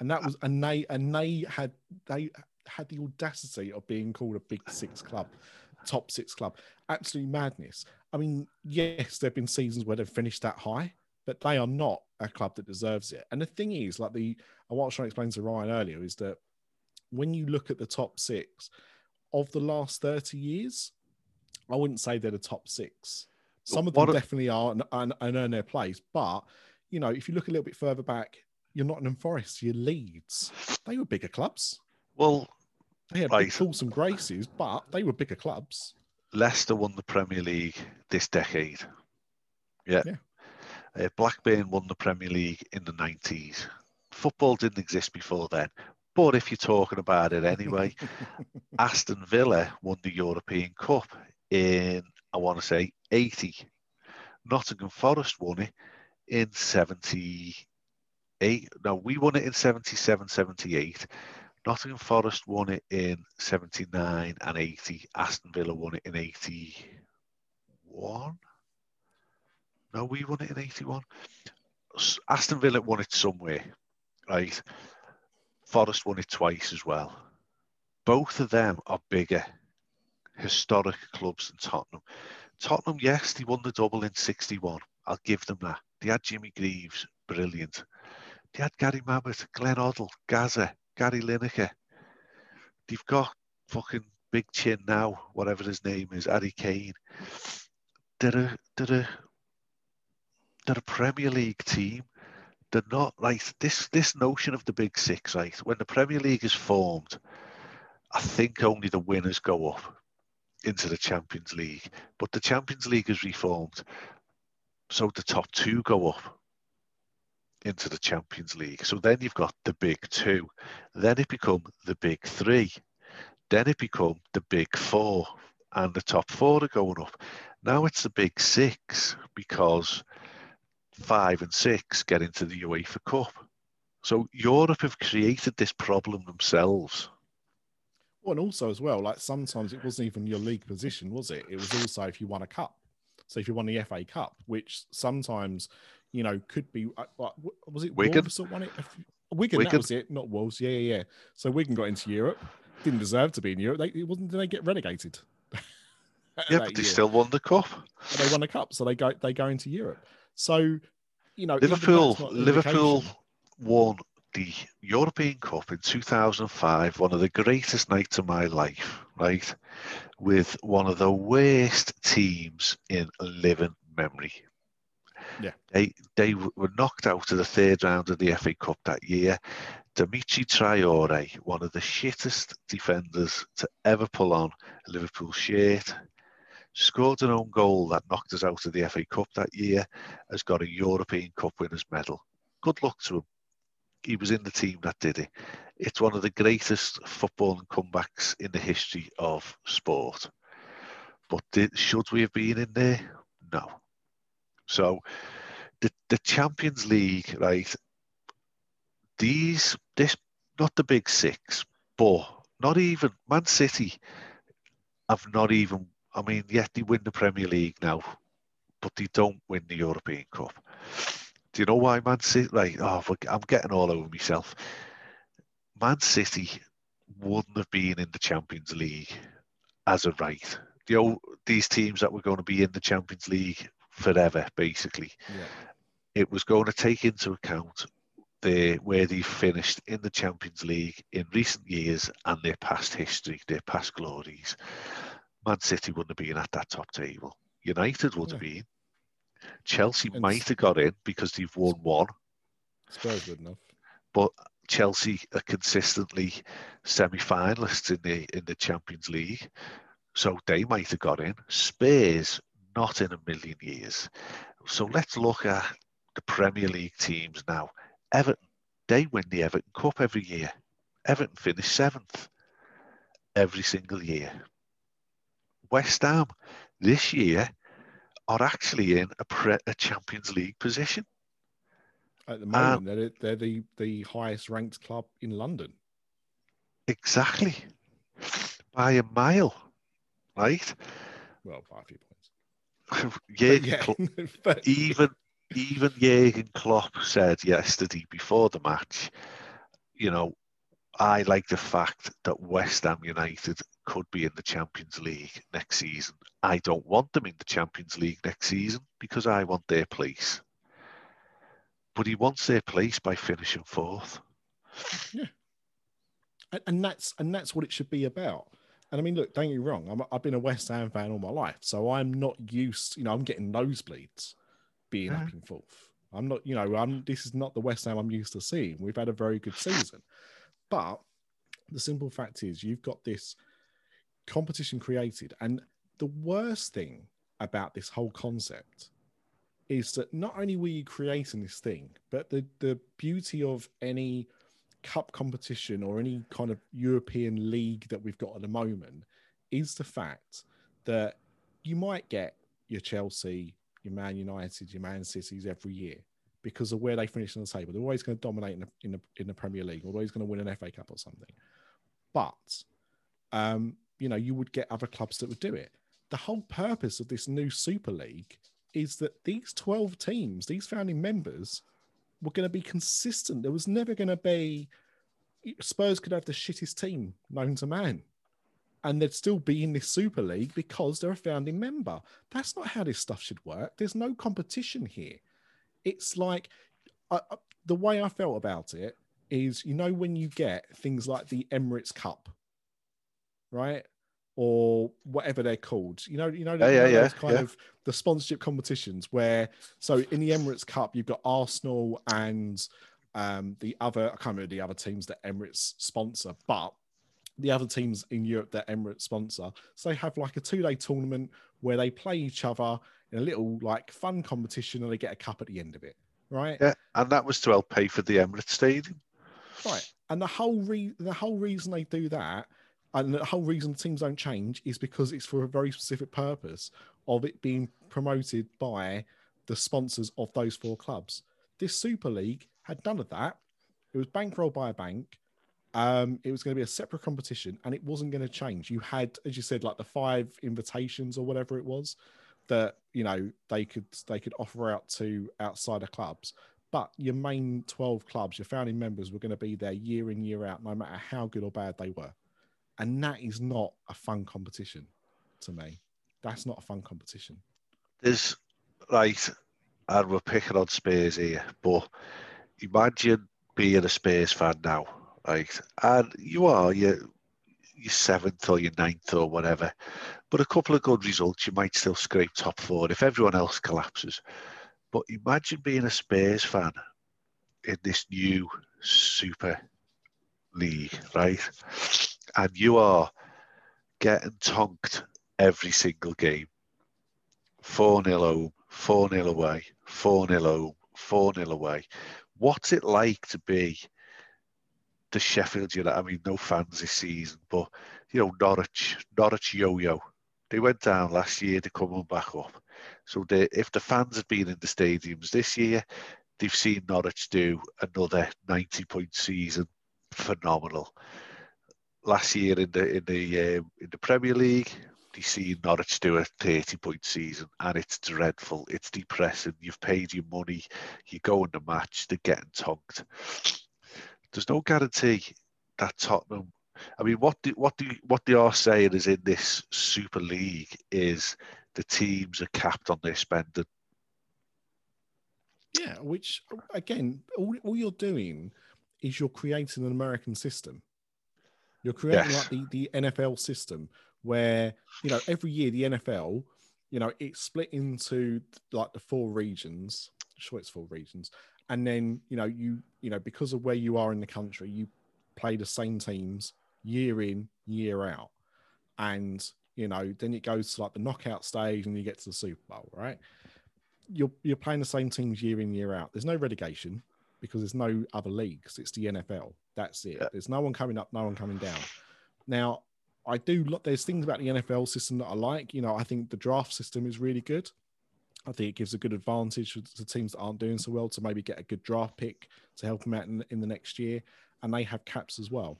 And that was and they and they had they had the audacity of being called a big six club, top six club. Absolute madness. I mean, yes, there have been seasons where they've finished that high, but they are not a club that deserves it. And the thing is, like the what I was trying to explain to Ryan earlier is that when you look at the top six of the last 30 years, I wouldn't say they're the top six. Some of them What definitely are and, and, and earn their place. But, you know, if you look a little bit further back, you're Nottingham Forest, your Leeds, they were bigger clubs. Well, They had big Fulsome Graces, but they were bigger clubs. Leicester won the Premier League this decade. Yeah. Yeah. Uh, Blackburn won the Premier League in the 90s. Football didn't exist before then. But if you're talking about it anyway, Aston Villa won the European Cup in, I want to say, 80. Nottingham Forest won it in 78. No, we won it in 77, 78. Nottingham Forest won it in 79 and 80. Aston Villa won it in 81. No, we won it in 81. Aston Villa won it somewhere, right? Forest won it twice as well. Both of them are bigger historic clubs than Tottenham. Tottenham, yes, they won the double in 61. I'll give them that. They had Jimmy Greaves, brilliant. They had Gary Mabbutt, Glenn Hoddle, Gazza, Gary Lineker. They've got fucking Big Chin now, whatever his name is, Harry Kane. They're a, they're a, they're a Premier League team. They're not like this. This notion of the Big Six, right? When the Premier League is formed, I think only the winners go up into the Champions League. But the Champions League is reformed, so the top two go up into the Champions League. So then you've got the big two. Then it become the big three. Then it become the big four, and the top four are going up. Now it's the big six because five and six get into the UEFA Cup. So Europe have created this problem themselves. Well, and also as well, like sometimes it wasn't even your league position, was it? It was also if you won a cup. So if you won the FA Cup, which sometimes, you know, could be, uh, was it Wigan? Wolves that won it? Wigan, Wigan. that was it, not Wolves. Yeah, yeah, yeah. So Wigan got into Europe. Didn't deserve to be in Europe. They it wasn't. Did they get relegated? Yeah, but they year? still won the cup. But they won a cup, so they go they go into Europe. So, you know, Liverpool, that's not an Liverpool won the European Cup in 2005, one of the greatest nights of my life, right? With one of the worst teams in living memory. Yeah. They they were knocked out of the third round of the FA Cup that year. Dimitri Traore, one of the shittest defenders to ever pull on a Liverpool shirt, scored an own goal that knocked us out of the FA Cup that year, has got a European Cup winners medal. Good luck to him. He was in the team that did it. It's one of the greatest footballing comebacks in the history of sport. But did, should we have been in there? No. So the the Champions League, right? These this not the big six, but not even Man City have not even. I mean, yet they win the Premier League now, but they don't win the European Cup. Do you know why Man City? Like, oh, I'm getting all over myself. Man City wouldn't have been in the Champions League as a right. The old, these teams that were going to be in the Champions League forever, basically Yeah. it was going to take into account the where they finished in the Champions League in recent years and their past history, their past glories. Man City wouldn't have been at that top table. United would have been. Chelsea And might have got in because they've won one, Spurs good enough. but Chelsea are consistently semi-finalists in the in the Champions League, so they might have got in. Spurs not in a million years. So let's look at the Premier League teams now. Everton, they win the Everton Cup every year. Everton finish seventh every single year. West Ham this year are actually in a, pre- a Champions League position. At the Um, moment, they're they're the the highest ranked club in London. Exactly. By a mile, right? Well, by a few Jurgen yeah, Klopp, but even even Jurgen Klopp said yesterday before the match, you know, I like the fact that West Ham United could be in the Champions League next season. I don't want them in the Champions League next season because I want their place. But he wants their place by finishing fourth. and, and that's and that's what it should be about. And I mean, look, don't get me wrong. I'm, I've been a West Ham fan all my life, so I'm not used. You know, I'm getting nosebleeds being up Yeah. in fourth. I'm not. You know, I'm. This is not the West Ham I'm used to seeing. We've had a very good season, but the simple fact is, you've got this competition created, and the worst thing about this whole concept is that not only were you creating this thing, but the the beauty of any cup competition or any kind of European league that we've got at the moment is the fact that you might get your Chelsea, your Man United, your Man Cities every year because of where they finish on the table. They're always going to dominate in the, in the, in the Premier League, they're always going to win an FA Cup or something. But, um, you know, you would get other clubs that would do it. The whole purpose of this new Super League is that these 12 teams, these founding members, were going to be consistent. There was never going to be Spurs could have the shittest team known to man, and they'd still be in this Super League because they're a founding member. That's not how this stuff should work. There's no competition here. It's like uh, the way I felt about it is, you know, when you get things like the Emirates Cup, right? Or whatever they're called, you know, you know, yeah, yeah, yeah, kind yeah. of the sponsorship competitions where, so in the Emirates Cup, you've got Arsenal and um, the other, I can't remember the other teams that Emirates sponsor, but the other teams in Europe that Emirates sponsor. So they have like a two day tournament where they play each other in a little like fun competition and they get a cup at the end of it. Right. Yeah. And that was to help pay for the Emirates Stadium. Right. And the whole re- the whole reason they do that and the whole reason teams don't change is because it's for a very specific purpose of it being promoted by the sponsors of those four clubs. This Super League had none of that. It was bankrolled by a bank. Um, it was going to be a separate competition and it wasn't going to change. You had, as you said, like the five invitations or whatever it was that you know they could they could offer out to outsider clubs. But your main 12 clubs, your founding members, were going to be there year in, year out, no matter how good or bad they were. And that is not a fun competition to me. That's not a fun competition. There's like, and we're picking on Spurs here, but imagine being a Spurs fan now, right? And you are, you're, you're seventh or you're ninth or whatever, but a couple of good results, you might still scrape top four if everyone else collapses. But imagine being a Spurs fan in this new Super League, right? And you are getting tonked every single game. 4 0 home, 4 0 away, 4 0 home, 4 0 away. What's it like to be the Sheffield United? I mean, no fans this season, but, you know, Norwich, Norwich yo yo. They went down last year, they're coming back up. So they, if the fans had been in the stadiums this year, they've seen Norwich do another 90 point season. Phenomenal. Last year in the in the um, in the Premier League, You see Norwich do a 30 point season, and it's dreadful. It's depressing. You've paid your money, you go in the match, they're getting tonked. There's no guarantee that Tottenham. I mean, what do, what do what they are saying is in this Super League is the teams are capped on their spending. Yeah, which again, all, all you're doing is you're creating an American system. You're creating Yes. like the, the NFL system where, you know, every year the NFL, you know, it's split into like the four regions. Sure, it's four regions. And then, you know, you, you know, because of where you are in the country, you play the same teams year in, year out. And, you know, then it goes to like the knockout stage and you get to the Super Bowl, right? You're you're playing the same teams year in, year out. There's no relegation because there's no other leagues. It's the NFL. That's it. Yeah. There's no one coming up, no one coming down. Now, I do look. There's things about the NFL system that I like. You know, I think the draft system is really good. I think it gives a good advantage to teams that aren't doing so well to maybe get a good draft pick to help them out in, in the next year. And they have caps as well.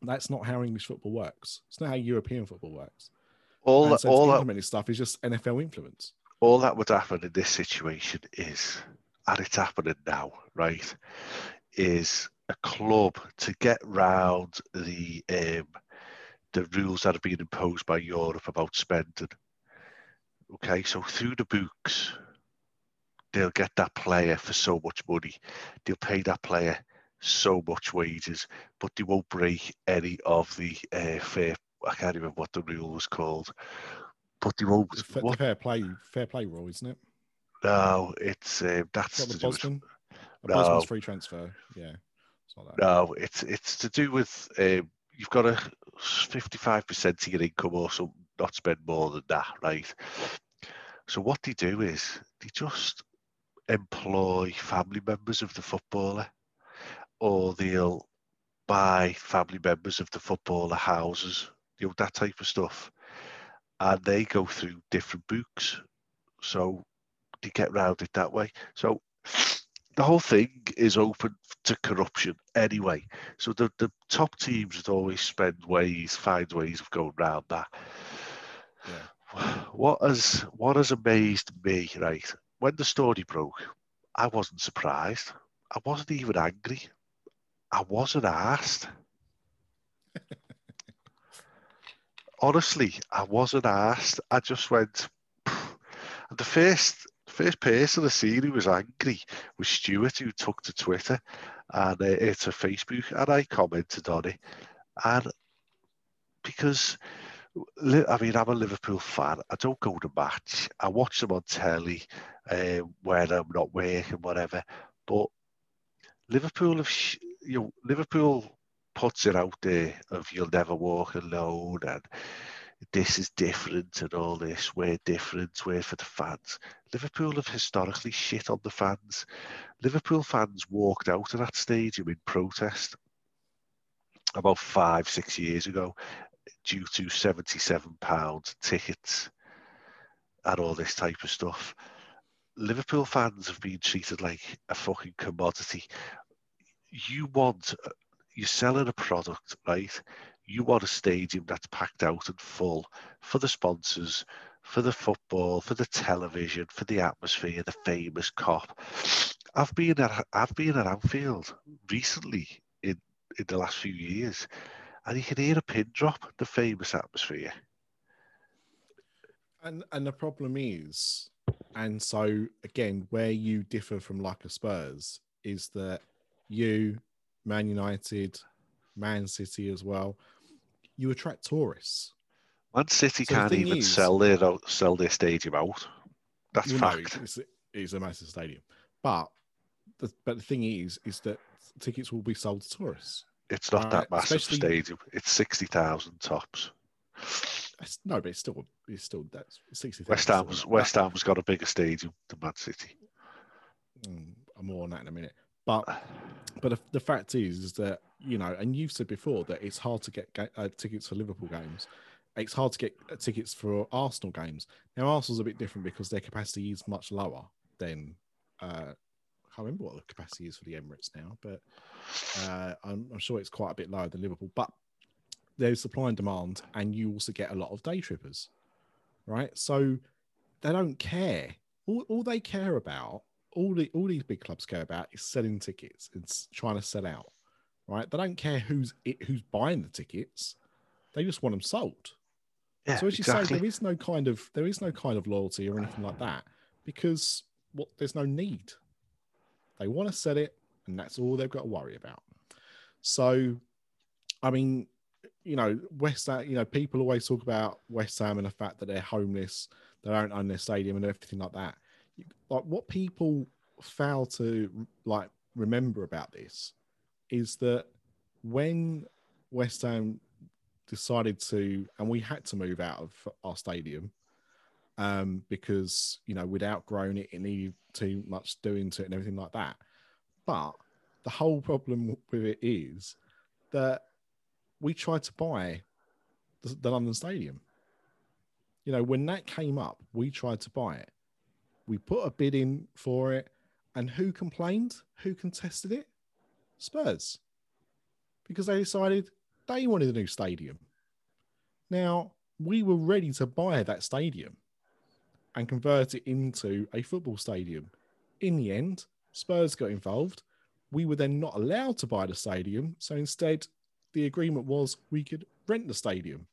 That's not how English football works. It's not how European football works. All and that, so all that stuff is just NFL influence. all that would happen in this situation is, and it's happening now, right? Is a club to get round the um, the rules that have been imposed by Europe about spending. Okay, so through the books, they'll get that player for so much money. They'll pay that player so much wages, but they won't break any of the uh, fair. I can't remember what the rule was called, but they won't. The, fa- the what fair play, fair play rule, isn't it? No, it's um, that's the to do with, A No. Free transfer. Yeah, it's not that. no, it's it's to do with um, you've got a fifty-five percent of your income or something, not spend more than that, right? So what they do is they just employ family members of the footballer, or they'll buy family members of the footballer houses, you know that type of stuff, and they go through different books, so they get round it that way. So the whole thing is open to corruption anyway. So the, the top teams would always spend ways, find ways of going round that. Yeah. What has what has amazed me, right? When the story broke, I wasn't surprised. I wasn't even angry. I wasn't asked. honestly, I wasn't asked. I just went. And the first first person I seen who was angry was Stuart, who took to Twitter and uh, it's a Facebook, and I commented on it. And because I mean, I'm a Liverpool fan. I don't go to match. I watch them on telly uh, when I'm not working, whatever. But Liverpool have, you know, Liverpool puts it out there of you'll never walk alone and this is different and all this. We're different. We're for the fans. Liverpool have historically shit on the fans. Liverpool fans walked out of that stadium in protest about five, six years ago due to £77 tickets and all this type of stuff. Liverpool fans have been treated like a fucking commodity. You want, uh, you're selling a product, right? You want a stadium that's packed out and full for the sponsors, for the football, for the television, for the atmosphere, the famous Kop. I've been at I've been at Anfield recently in in the last few years, and you can hear a pin drop. The famous atmosphere. And and the problem is, and so again, where you differ from like a Spurs is that you, Man United, Man City as well, you attract tourists. Man City so can't even is, sell their sell their stadium out. That's fact. No, it's, it's, a massive stadium, but the, but the thing is, is that tickets will be sold to tourists. It's not uh, that massive stadium. It's sixty thousand tops. No, but it's still it's still that's sixty. West Ham's West Ham's got a bigger stadium than Man City. Mm, I'm more on that in a minute, but but the, fact is, is that you know, and you've said before that it's hard to get uh, tickets for Liverpool games. It's hard to get uh, tickets for Arsenal games. Now, Arsenal's a bit different because their capacity is much lower than. Uh, I can't remember what the capacity is for the Emirates now, but uh, I'm, I'm sure it's quite a bit lower than Liverpool. But there's supply and demand, and you also get a lot of day trippers, right? So they don't care. All, all they care about, all the all these big clubs care about, is selling tickets. It's trying to sell out right? They don't care who's it, who's buying the tickets; they just want them sold. Yeah, so as you exactly. say, there is no kind of there is no kind of loyalty or anything like that because what there's no need. They want to sell it, and that's all they've got to worry about. So, I mean, you know, West Ham. You know, people always talk about West Ham and the fact that they're homeless, they don't own their stadium, and everything like that. Like what people fail to like remember about this is that when West Ham decided to, and we had to move out of our stadium um, because you know we'd outgrown it, it needed too much doing to it and everything like that. But the whole problem with it is that we tried to buy the, the London Stadium. You know, when that came up, we tried to buy it. We put a bid in for it, and who complained? Who contested it? Spurs because they decided they wanted a new stadium. Now, we were ready to buy that stadium and convert it into a football stadium. In the end, Spurs got involved. We were then not allowed to buy the stadium. So instead, the agreement was we could rent the stadium.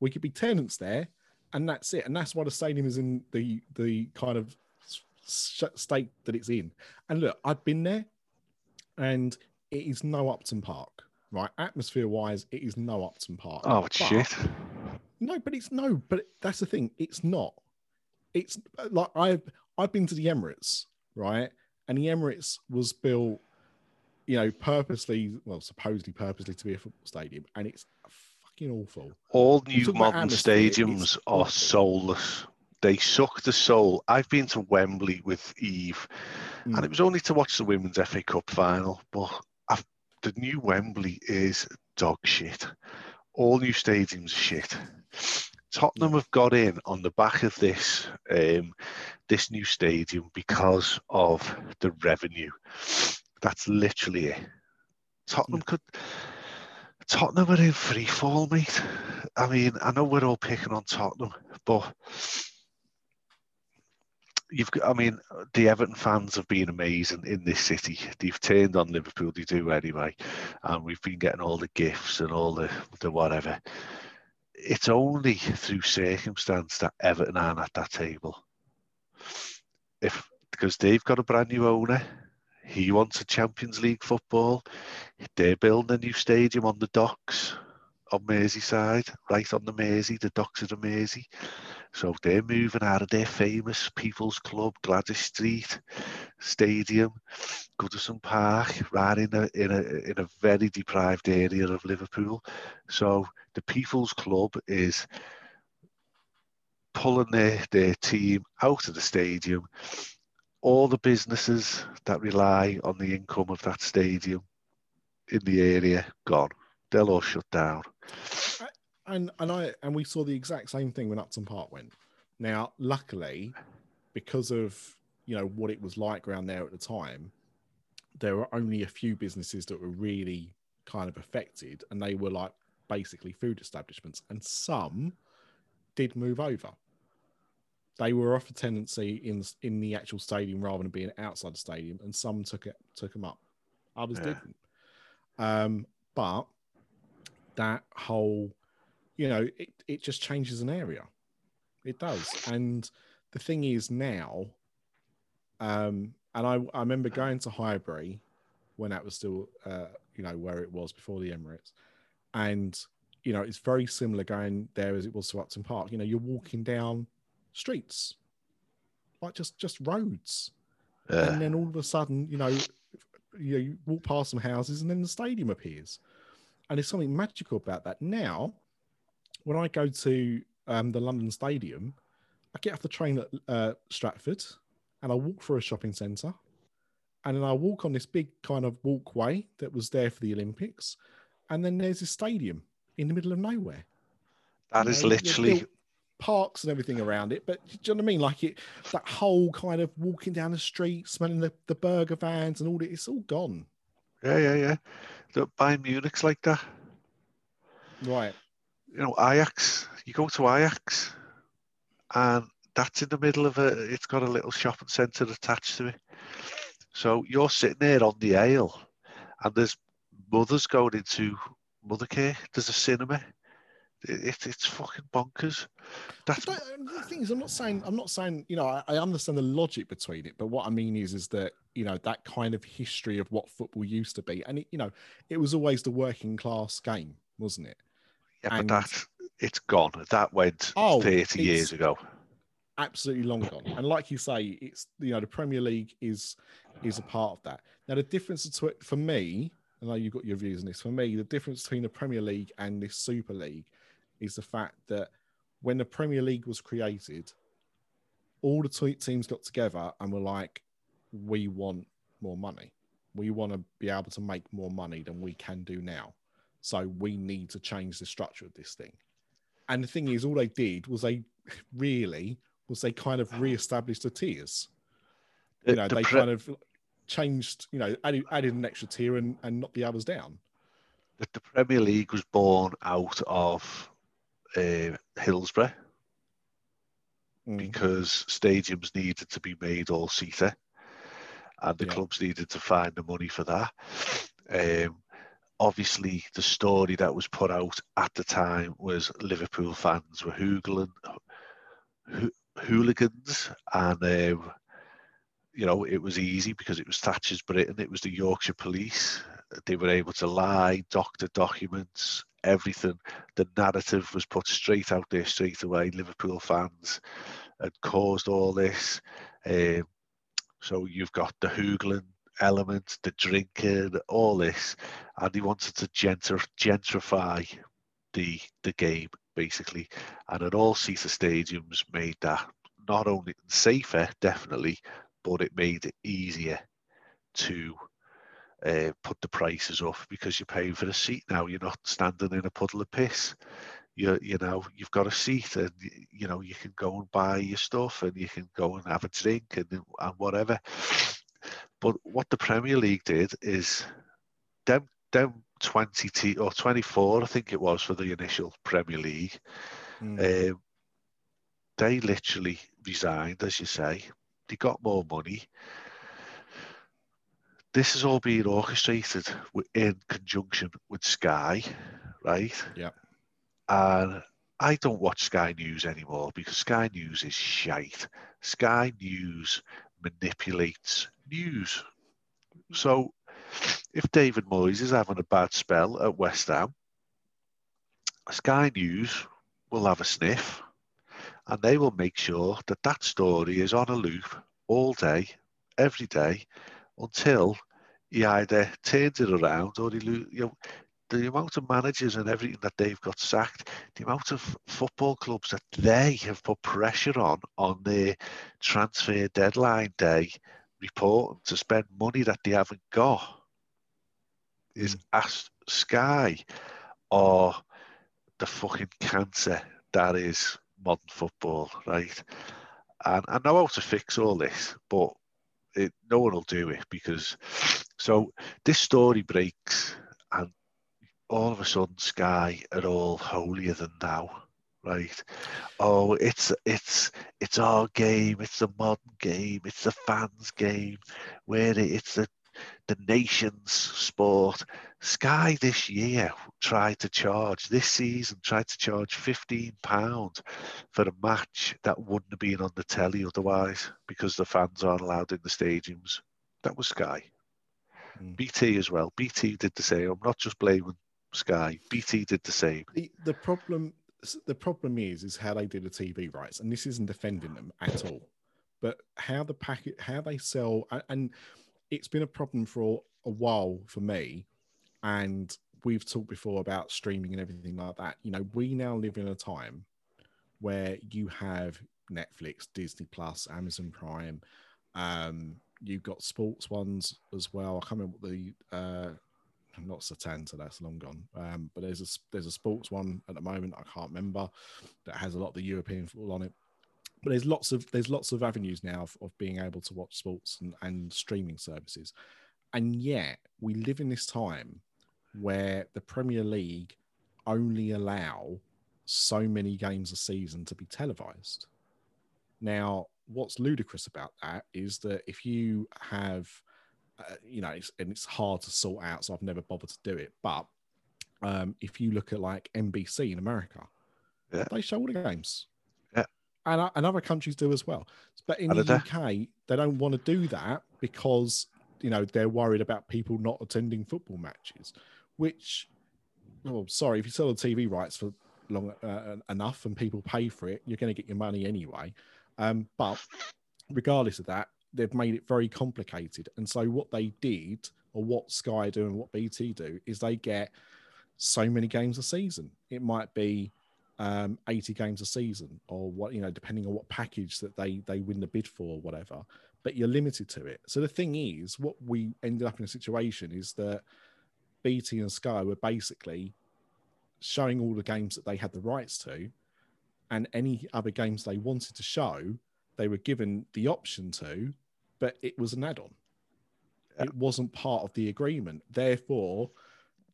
We could be tenants there, and that's it. And that's why the stadium is in the the kind of state that it's in. And look, I've been there, and it is no Upton Park, right? Atmosphere wise, it is no Upton Park. Oh but, shit! No, but it's no. But that's the thing. It's not. It's like I've I've been to the Emirates, right? And the Emirates was built, you know, purposely, well, supposedly purposely to be a football stadium, and it's fucking awful. All new modern stadiums are soulless. They suck the soul. I've been to Wembley with Eve, mm. and it was only to watch the Women's FA Cup final, but the new Wembley is dog shit. All new stadiums shit. Tottenham have got in on the back of this um, this new stadium because of the revenue. That's literally it. Tottenham could. Tottenham are in free fall, mate. I mean, I know we're all picking on Tottenham, but you've got, I mean, the Everton fans have been amazing in this city. They've turned on Liverpool, they do anyway. And we've been getting all the gifts and all the, the whatever. it's only through circumstance that Everton aren't at that table. If because they've got a brand new owner, he wants a Champions League football. They're building a new stadium on the docks on Merseyside, right on the Mersey, the docks of the Mersey. So they're moving out of their famous People's Club, Gwladys Street Stadium, Goodison Park, right in a, in a, in a very deprived area of Liverpool. So the People's Club is pulling their, their team out of the stadium. All the businesses that rely on the income of that stadium in the area gone. They'll all shut down. And and I and we saw the exact same thing when Upton Park went. Now, luckily, because of you know what it was like around there at the time, there were only a few businesses that were really kind of affected, and they were like basically food establishments, and some did move over. They were off a tendency in in the actual stadium rather than being outside the stadium, and some took it took them up, others yeah. didn't. Um, but that whole, you know, it, it just changes an area. It does. And the thing is now, um, and I, I remember going to Highbury when that was still, uh, you know, where it was before the Emirates. And, you know, it's very similar going there as it was to Upton Park. You know, you're walking down streets, like just just roads. Yeah. And then all of a sudden, you know, you, know, you walk past some houses and then the stadium appears. And there's something magical about that. Now, when I go to um, the London Stadium, I get off the train at uh, Stratford and I walk through a shopping centre. And then I walk on this big kind of walkway that was there for the Olympics. And then there's a stadium in the middle of nowhere. That you is know, literally parks and everything around it. But do you know what I mean? Like it, that whole kind of walking down the street, smelling the, the burger vans and all that, it's all gone. Yeah, yeah, yeah. Look, Bayern Munich's like that. Right. You know, Ajax. You go to Ajax, and that's in the middle of a. It's got a little shopping centre attached to it. So you're sitting there on the aisle, and there's mothers going into Mothercare. There's a cinema it, it's fucking bonkers. That's the thing is, I'm not saying I'm not saying you know I, I, understand the logic between it, but what I mean is is that you know that kind of history of what football used to be, and it, you know it was always the working class game, wasn't it? Yeah, and, but that it's gone. That went oh, 30 years ago. Absolutely long gone. And like you say, it's you know the Premier League is is a part of that. Now the difference between for me, I know you've got your views on this. For me, the difference between the Premier League and this Super League is the fact that when the Premier League was created, all the t- teams got together and were like, we want more money. We want to be able to make more money than we can do now. So we need to change the structure of this thing. And the thing is, all they did was they really was they kind of re-established the tiers. You know, the they pre- kind of changed, you know, added, added an extra tier and, and knocked the others down. The Premier League was born out of uh, Hillsborough mm. because stadiums needed to be made all seater and the yeah. clubs needed to find the money for that. Um, obviously, the story that was put out at the time was Liverpool fans were hoogling, ho- hooligans, and um, you know it was easy because it was Thatcher's Britain. It was the Yorkshire Police. They were able to lie, doctor documents, everything. The narrative was put straight out there straight away. Liverpool fans had caused all this. Um, so you've got the hoogling element, the drinking, all this, and he wanted to gentr- gentrify the the game basically. And at all seater stadiums made that not only safer, definitely, but it made it easier to uh, put the prices up because you're paying for a seat now. You're not standing in a puddle of piss. You you know you've got a seat and you know you can go and buy your stuff and you can go and have a drink and and whatever. But what the Premier League did is them them 20 t- or 24 I think it was for the initial Premier League. Mm. Um, they literally resigned, as you say. They got more money this is all being orchestrated in conjunction with Sky, right? Yeah. And I don't watch Sky News anymore because Sky News is shite. Sky News manipulates news. So if David Moyes is having a bad spell at West Ham, Sky News will have a sniff and they will make sure that that story is on a loop all day, every day, until he either turns it around or he, you know, the amount of managers and everything that they've got sacked, the amount of football clubs that they have put pressure on on their transfer deadline day reporting to spend money that they haven't got is mm. ask Sky or the fucking cancer that is modern football, right? And I know how to fix all this, but it, no one will do it because so this story breaks and all of a sudden Sky are all holier than thou, right? Oh, it's it's it's our game, it's the modern game, it's the fans' game, where it's the the nation's sport. Sky this year tried to charge this season tried to charge fifteen pound for a match that wouldn't have been on the telly otherwise because the fans aren't allowed in the stadiums. That was Sky. Mm. BT as well. BT did the same. I'm not just blaming Sky. BT did the same. The, the problem the problem is is how they do the TV rights, and this isn't defending them at all. But how the packet, how they sell, and it's been a problem for a while for me. And we've talked before about streaming and everything like that. You know, we now live in a time where you have Netflix, Disney Plus, Amazon Prime. Um, you've got sports ones as well. I can't remember what the uh, not Setanta, that's long gone. Um, but there's a there's a sports one at the moment. I can't remember that has a lot of the European football on it. But there's lots of there's lots of avenues now of, of being able to watch sports and, and streaming services, and yet we live in this time where the Premier League only allow so many games a season to be televised. Now, what's ludicrous about that is that if you have uh, you know, it's, and it's hard to sort out, so I've never bothered to do it. But um, if you look at like NBC in America, yeah. they show all the games. And, uh, and other countries do as well. But in the UK, they don't want to do that because, you know, they're worried about people not attending football matches, which, well, sorry, if you sell the TV rights for long uh, enough and people pay for it, you're going to get your money anyway. Um, but regardless of that, they've made it very complicated. And so what they did, or what Sky do and what BT do, is they get so many games a season. It might be um, 80 games a season, or what you know, depending on what package that they they win the bid for, or whatever. But you're limited to it. So the thing is, what we ended up in a situation is that BT and Sky were basically showing all the games that they had the rights to, and any other games they wanted to show, they were given the option to but it was an add-on. Yeah. It wasn't part of the agreement. Therefore,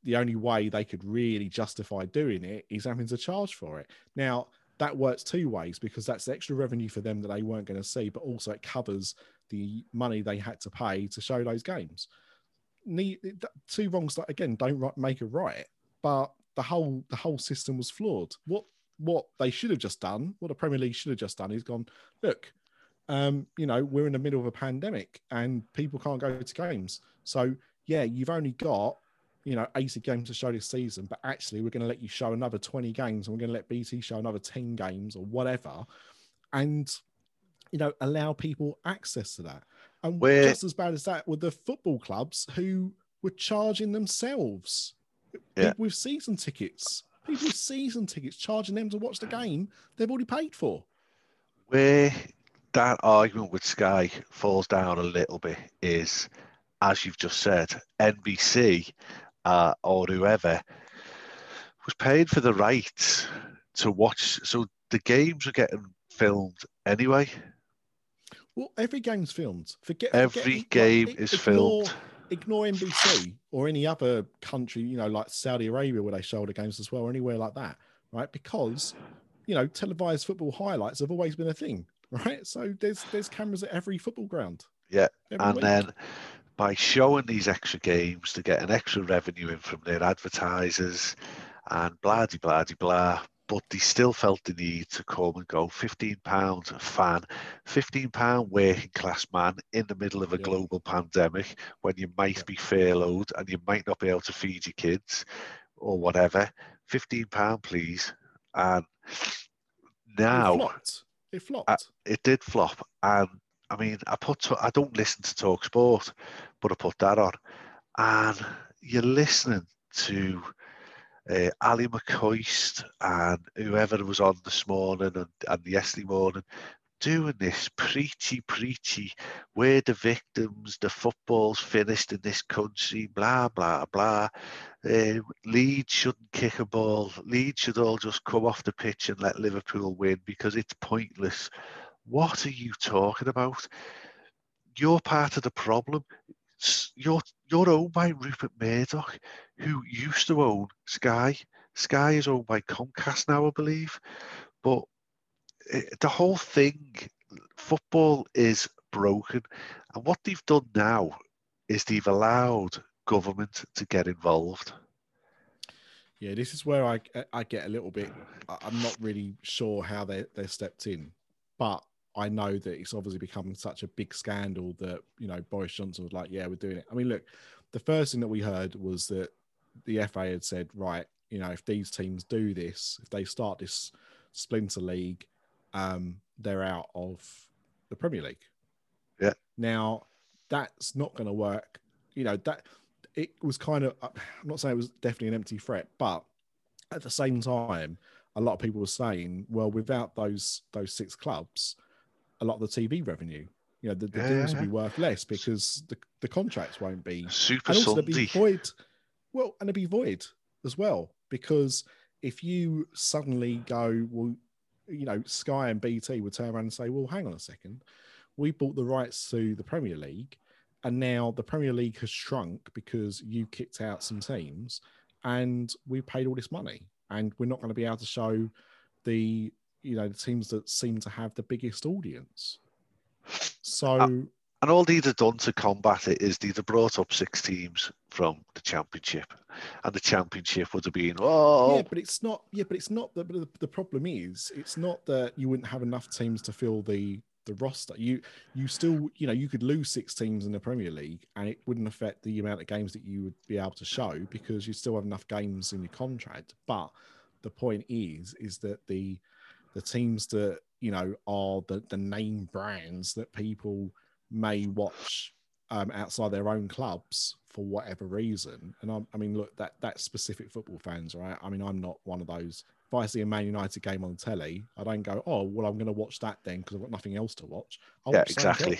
the only way they could really justify doing it is having to charge for it. Now, that works two ways because that's extra revenue for them that they weren't going to see, but also it covers the money they had to pay to show those games. Two wrongs that again don't make a right, but the whole the whole system was flawed. What what they should have just done, what the Premier League should have just done, is gone. Look, um, you know, we're in the middle of a pandemic and people can't go to games. So, yeah, you've only got, you know, 80 games to show this season, but actually, we're going to let you show another 20 games and we're going to let BT show another 10 games or whatever. And, you know, allow people access to that. And we're... just as bad as that were the football clubs who were charging themselves yeah. with season tickets. People with season tickets charging them to watch the game they've already paid for. Where that argument with Sky falls down a little bit is, as you've just said, NBC uh, or whoever was paid for the rights to watch. So the games are getting filmed anyway. Well, every game's filmed. Forget every forget, game like, is ignore, filmed. Ignore NBC or any other country, you know, like Saudi Arabia where they show the games as well, or anywhere like that, right? Because you know, televised football highlights have always been a thing right? So there's there's cameras at every football ground. Yeah, and week. then by showing these extra games to get an extra revenue in from their advertisers and blah blah blah blah. but they still felt the need to come and go. Fifteen pounds a fan, fifteen pound working class man in the middle of a Yeah. global pandemic when you might be furloughed and you might not be able to feed your kids or whatever. Fifteen pound, please. And now. It flopped. It uh, flopped. it did flop, and I mean, I put I don't listen to Talk Sport, but I put that on, and you're listening to uh, Ally McCoist and whoever was on this morning and, and yesterday morning doing this preachy, preachy. We're the victims. The football's finished in this country. Blah blah blah. Um, Leeds shouldn't kick a ball. Leeds should all just come off the pitch and let Liverpool win because it's pointless. What are you talking about? You're part of the problem. You're you're owned by Rupert Murdoch, who used to own Sky. Sky is owned by Comcast now, I believe. But eh, the whole thing, football is broken, and what they've done now is they've allowed government to get involved. Yeah, this is where I I get a little bit. I'm not really sure how they they stepped in, but I know that it's obviously become such a big scandal that you know Boris Johnson was like, "Yeah, we're doing it." I mean, look, the first thing that we heard was that the FA had said, "Right, you know, if these teams do this, if they start this splinter league, um, they're out of the Premier League." Yeah. Now, that's not going to work. You know that it was kind of i'm not saying it was definitely an empty threat but at the same time a lot of people were saying well without those those six clubs a lot of the tv revenue. You know the, the Yeah, deals yeah, will be worth less because the, the contracts won't be. Super and also they'll be void. Well and they'll be void as well because if you suddenly go well you know sky and bt would turn around and say well hang on a second. We bought the rights to the premier league and now the premier league has shrunk because you kicked out some teams and we paid all this money and we're not going to be able to show the you know the teams that seem to have the biggest audience so uh, And all they'd have done to combat it is they'd have brought up six teams from the championship, and the championship would have been, oh, Yeah, but it's not. Yeah, but it's not. The, but the, the problem is, it's not that you wouldn't have enough teams to fill the the roster. You you still, you know, you could lose six teams in the Premier League, and it wouldn't affect the amount of games that you would be able to show because you still have enough games in your contract. But the point is, is that the the teams that you know are the the name brands that people may watch um, outside their own clubs for whatever reason. And I'm, I mean, look, that that's specific football fans, right? I mean, I'm not one of those. If I see a Man United game on telly, I don't go, "Oh, well, I'm going to watch that then because I've got nothing else to watch." I'll Yeah, watch exactly.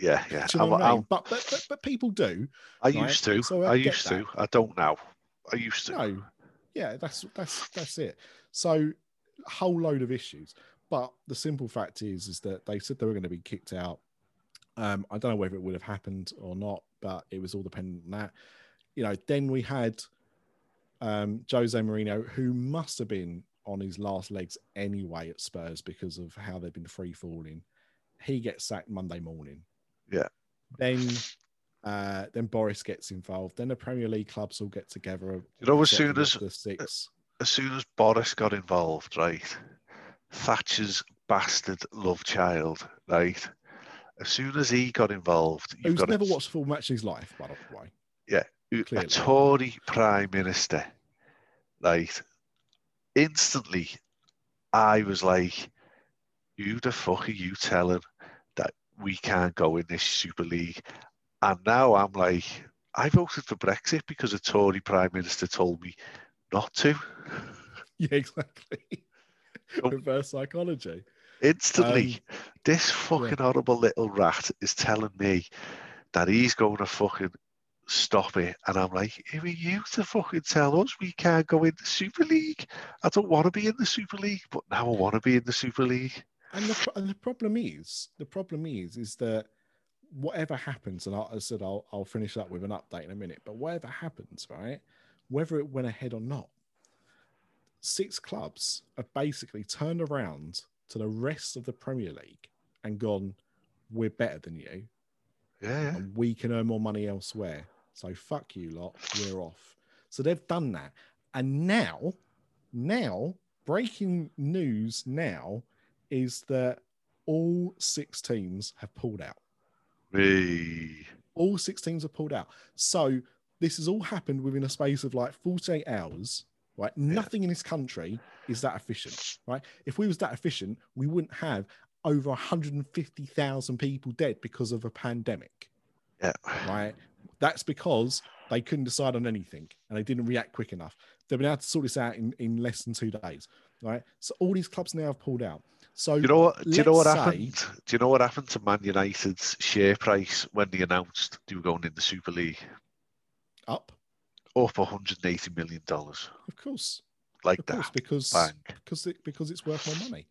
yeah, yeah. You know I mean? But, but but but people do. I right? used to. So I I used that. to. I don't now. I used to. No, yeah, that's that's that's it. So whole load of issues. But the simple fact is, is that they said they were going to be kicked out. Um, I don't know whether it would have happened or not, but it was all dependent on that. You know, then we had um, Jose Mourinho, who must have been on his last legs anyway at Spurs because of how they've been free falling. He gets sacked Monday morning. Yeah. Then, uh, then Boris gets involved. Then the Premier League clubs all get together. You know, as soon as the six. As soon as Boris got involved, right, Thatcher's bastard love child, right. As soon as he got involved, you've who's got never a, watched a full match in his life, by the way. Yeah. A. Tory prime minister, right. Instantly, I was like, "Who the fuck are you telling that we can't go in this Super League?" And now I'm like, I voted for Brexit because a Tory prime minister told me not to. Yeah, exactly. Oh. Reverse psychology. Instantly, Um, this fucking horrible little rat is telling me that he's going to fucking stop it. And I'm like, who are you to fucking tell us we can't go in the Super League? I don't want to be in the Super League, but now I want to be in the Super League. And the, and the problem is, the problem is, is that whatever happens, and I, I said I'll, I'll finish up with an update in a minute, but whatever happens, right, whether it went ahead or not, six clubs have basically turned around to the rest of the Premier League and gone, we're better than you. Yeah, we can earn more money elsewhere. So fuck you lot, we're off. So they've done that. And now, now breaking news now is that all six teams have pulled out. Hey. All six teams have pulled out. So this has all happened within a space of like 48 hours. Right, nothing in this country is that efficient. Right, if we was that efficient, we wouldn't have over 150,000 people dead because of a pandemic. Yeah. Right, that's because they couldn't decide on anything and they didn't react quick enough. They've been able to sort this out in, in less than two days. Right, so all these clubs now have pulled out. So Do you know what? Do you know what say- happened? Do you know what happened to Man United's share price when they announced they were going in the Super League? Up, Up 180 million dollars, of course, like of course, that. because Bang. because it, because it's worth more money.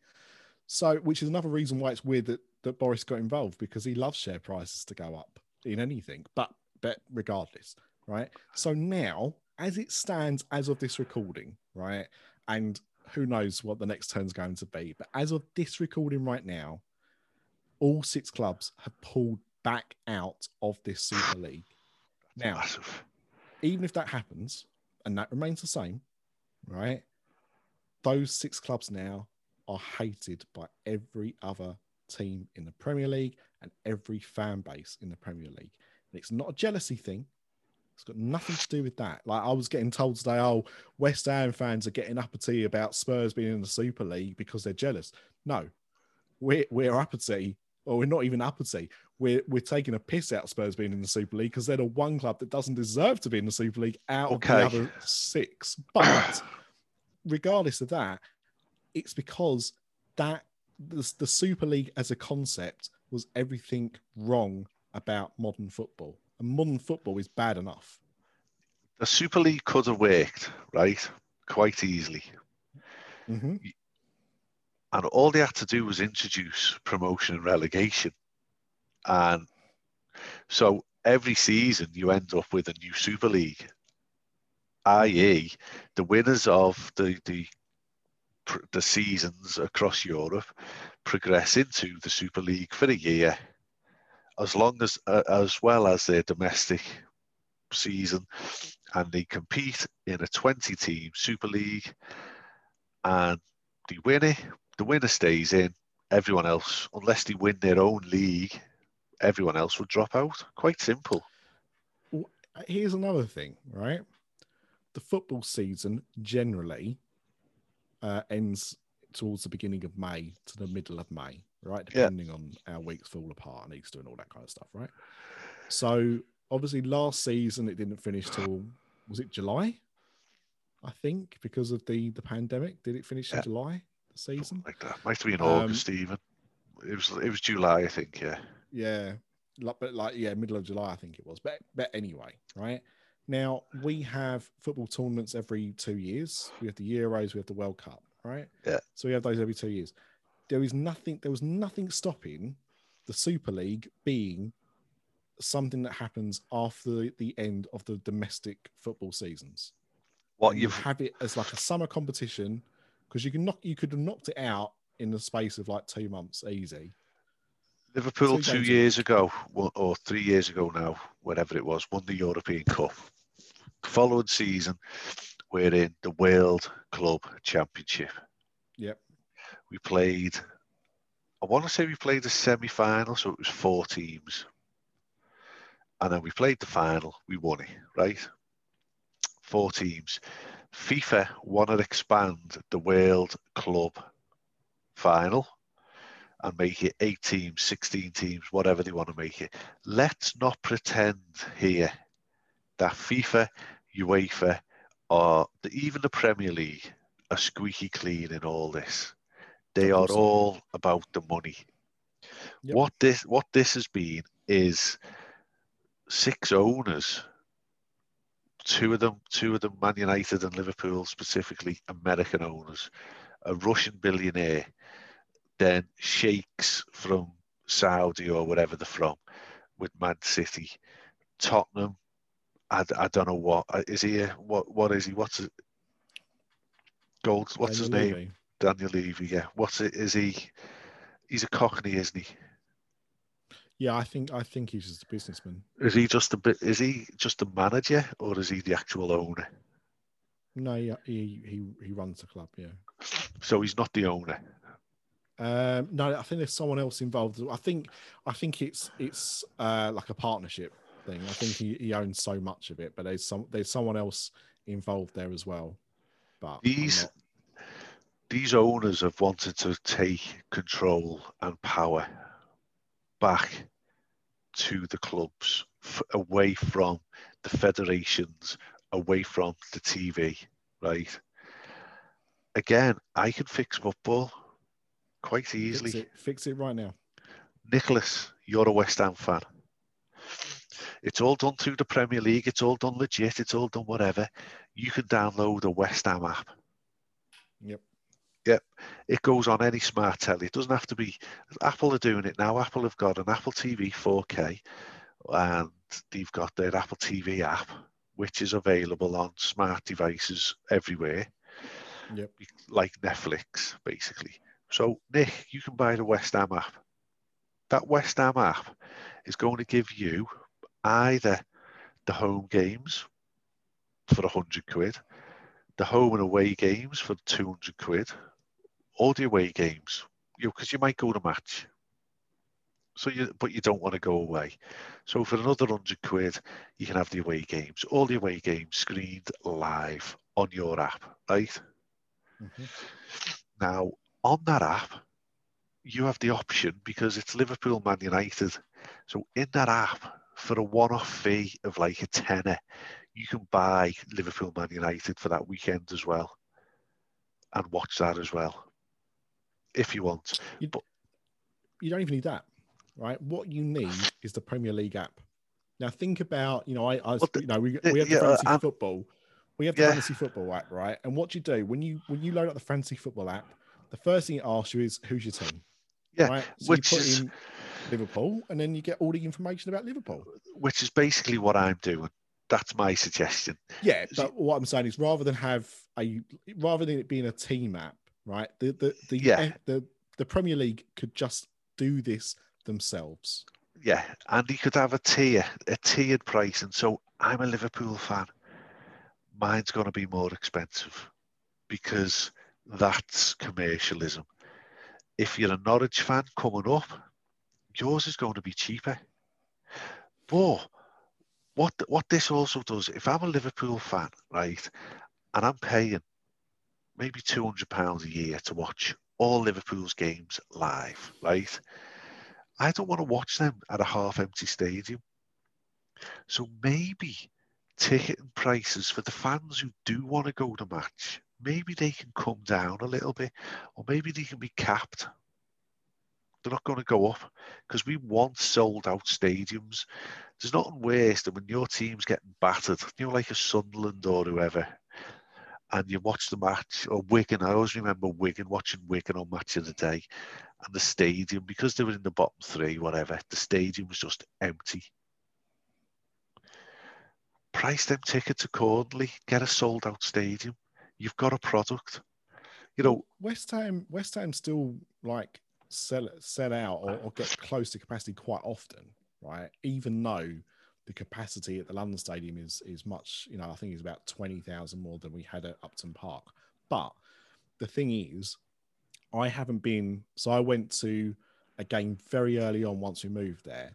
So, which is another reason why it's weird that, that Boris got involved because he loves share prices to go up in anything, but but regardless, right? So now, as it stands, as of this recording, right, and who knows what the next turn's going to be, but as of this recording right now, all six clubs have pulled back out of this Super League. Now, Massive. Even if that happens and that remains the same, right? Those six clubs now are hated by every other team in the Premier League and every fan base in the Premier League. And it's not a jealousy thing. It's got nothing to do with that. Like I was getting told today, oh, West Ham fans are getting uppity about Spurs being in the Super League because they're jealous. No, we're we're uppity, or we're not even uppity. We're we're taking a piss out of Spurs being in the Super League because they're the one club that doesn't deserve to be in the Super League out of the other six. But regardless of that, it's because that the, the Super League as a concept was everything wrong about modern football. And modern football is bad enough. The Super League could have worked, right? Quite easily. Mm-hmm. And all they had to do was introduce promotion and relegation. And so every season you end up with a new Super League, i.e., the winners of the, the, the seasons across Europe progress into the Super League for a year, as long as, uh, as well as their domestic season, and they compete in a 20 team Super League and they win it. The winner stays in. Everyone else, unless they win their own league, everyone else would drop out. Quite simple. Here's another thing, right? The football season generally uh, ends towards the beginning of May to the middle of May, right? Yeah. Depending on how weeks fall apart and Easter and all that kind of stuff, right? So obviously last season it didn't finish till was it July? I think because of the the pandemic. Did it finish Yeah. in July season? Like that. Might have been Um, August even. It was it was July, I think, yeah. Yeah, like, but like yeah, middle of July I think it was. But but anyway, right now we have football tournaments every two years. We have the Euros, we have the World Cup, right? Yeah. So we have those every two years. There is nothing. There was nothing stopping the Super League being something that happens after the end of the domestic football seasons. What you have it as like a summer competition because you can knock you could have knocked it out in the space of like two months easy. Liverpool two two years ago, or three years ago now, whatever it was, won the European Cup. The following season, we're in the World Club Championship. Yep. We played, I want to say we played a semi final, so it was four teams. And then we played the final, we won it, right? Four teams. FIFA want to expand the World Club final and make it eight teams, 16 teams, whatever they want to make it. Let's not pretend here that FIFA, UEFA, or the, even the Premier League are squeaky clean in all this. They are all about the money. Yep. What this what this has been is six owners. Two of them, two of them, Man United and Liverpool specifically, American owners, a Russian billionaire, then sheikhs from Saudi or wherever they're from, with Man City, Tottenham. I, I don't know what uh, he. What what is he? What's it? Gold. What's his name? Levy. Daniel Levy. Yeah. What's it? Is he? He's a Cockney, isn't he? Yeah, I think I think he's just a businessman. Is he just a bit? Is he just a manager, or is he the actual owner? No, yeah, he he he runs the club. Yeah, So he's not the owner. Um, no, I think there's someone else involved. I think I think it's it's uh, like a partnership thing. I think he, he owns so much of it, but there's some there's someone else involved there as well. But These these owners have wanted to take control and power back to the clubs, f- away from the federations, away from the TV, right? Again, I can fix football quite easily. fix it, fix it right now. Nicholas, you're a West Ham fan. It's all done through the Premier League. It's all done legit. It's all done whatever. You can download a West Ham app. Yep. Yep. It goes on any smart telly. It doesn't have to be. Apple are doing it now. Apple have got an Apple TV 4K and they've got their Apple TV app, which is available on smart devices everywhere, Yep. like Netflix, basically. So, Nick, you can buy the West Ham app. That West Ham app is going to give you either the home games for 100 quid, the home and away games for 200 quid, or the away games, you because you might go to match. So you, but you don't want to go away. So for another 100 quid, you can have the away games, all the away games screened live on your app, right? Mhm. Now, on that app, you have the option because it's Liverpool Man United. So in that app, for a one-off fee of like a tenner, you can buy Liverpool Man United for that weekend as well, and watch that as well, if you want. You don't even need that, right? What you need is the Premier League app. Now think about, you know, I, I the- you know, we, we have the yeah, uh, fantasy I'm- football. We have the Yeah. fantasy football app, right? And what do you do when you when you load up the fantasy football app? The first thing it asks you is who's your team, Yeah, right? So which you put is- in Liverpool, and then you get all the information about Liverpool. Which is basically what I'm doing. That's my suggestion. Yeah, but what I'm saying is rather than have a rather than it being a team app, right? The the the Yeah. the, the Premier League could just do this themselves. Yeah, and he could have a tier, a tiered price. And so I'm a Liverpool fan. Mine's going to be more expensive because that's commercialism. If you're a Norwich fan coming up, yours is going to be cheaper. But what what this also does, if I'm a Liverpool fan, right, and I'm paying maybe two hundred pounds a year to watch all Liverpool's games live, right? I don't want to watch them at a half empty stadium. So maybe ticketing prices for the fans who do want to go to match, maybe they can come down a little bit, or maybe they can be capped. They're not going to go up because we want sold out stadiums. There's nothing worse than when your team's getting battered, you know, like a Sunderland or whoever, and you watch the match, or Wigan. I always remember Wigan, watching Wigan on Match of the Day, and the stadium, because they were in the bottom three, whatever, the stadium was just empty. Price them tickets accordingly, get a sold out stadium. You've got a product. You know, West Ham, West Ham still like sell sell out or, or get close to capacity quite often, right? Even though the capacity at the London Stadium is is much, you know, I think it's about twenty thousand more than we had at Upton Park. But the thing is, I haven't been. So I went to a game very early on once we moved there.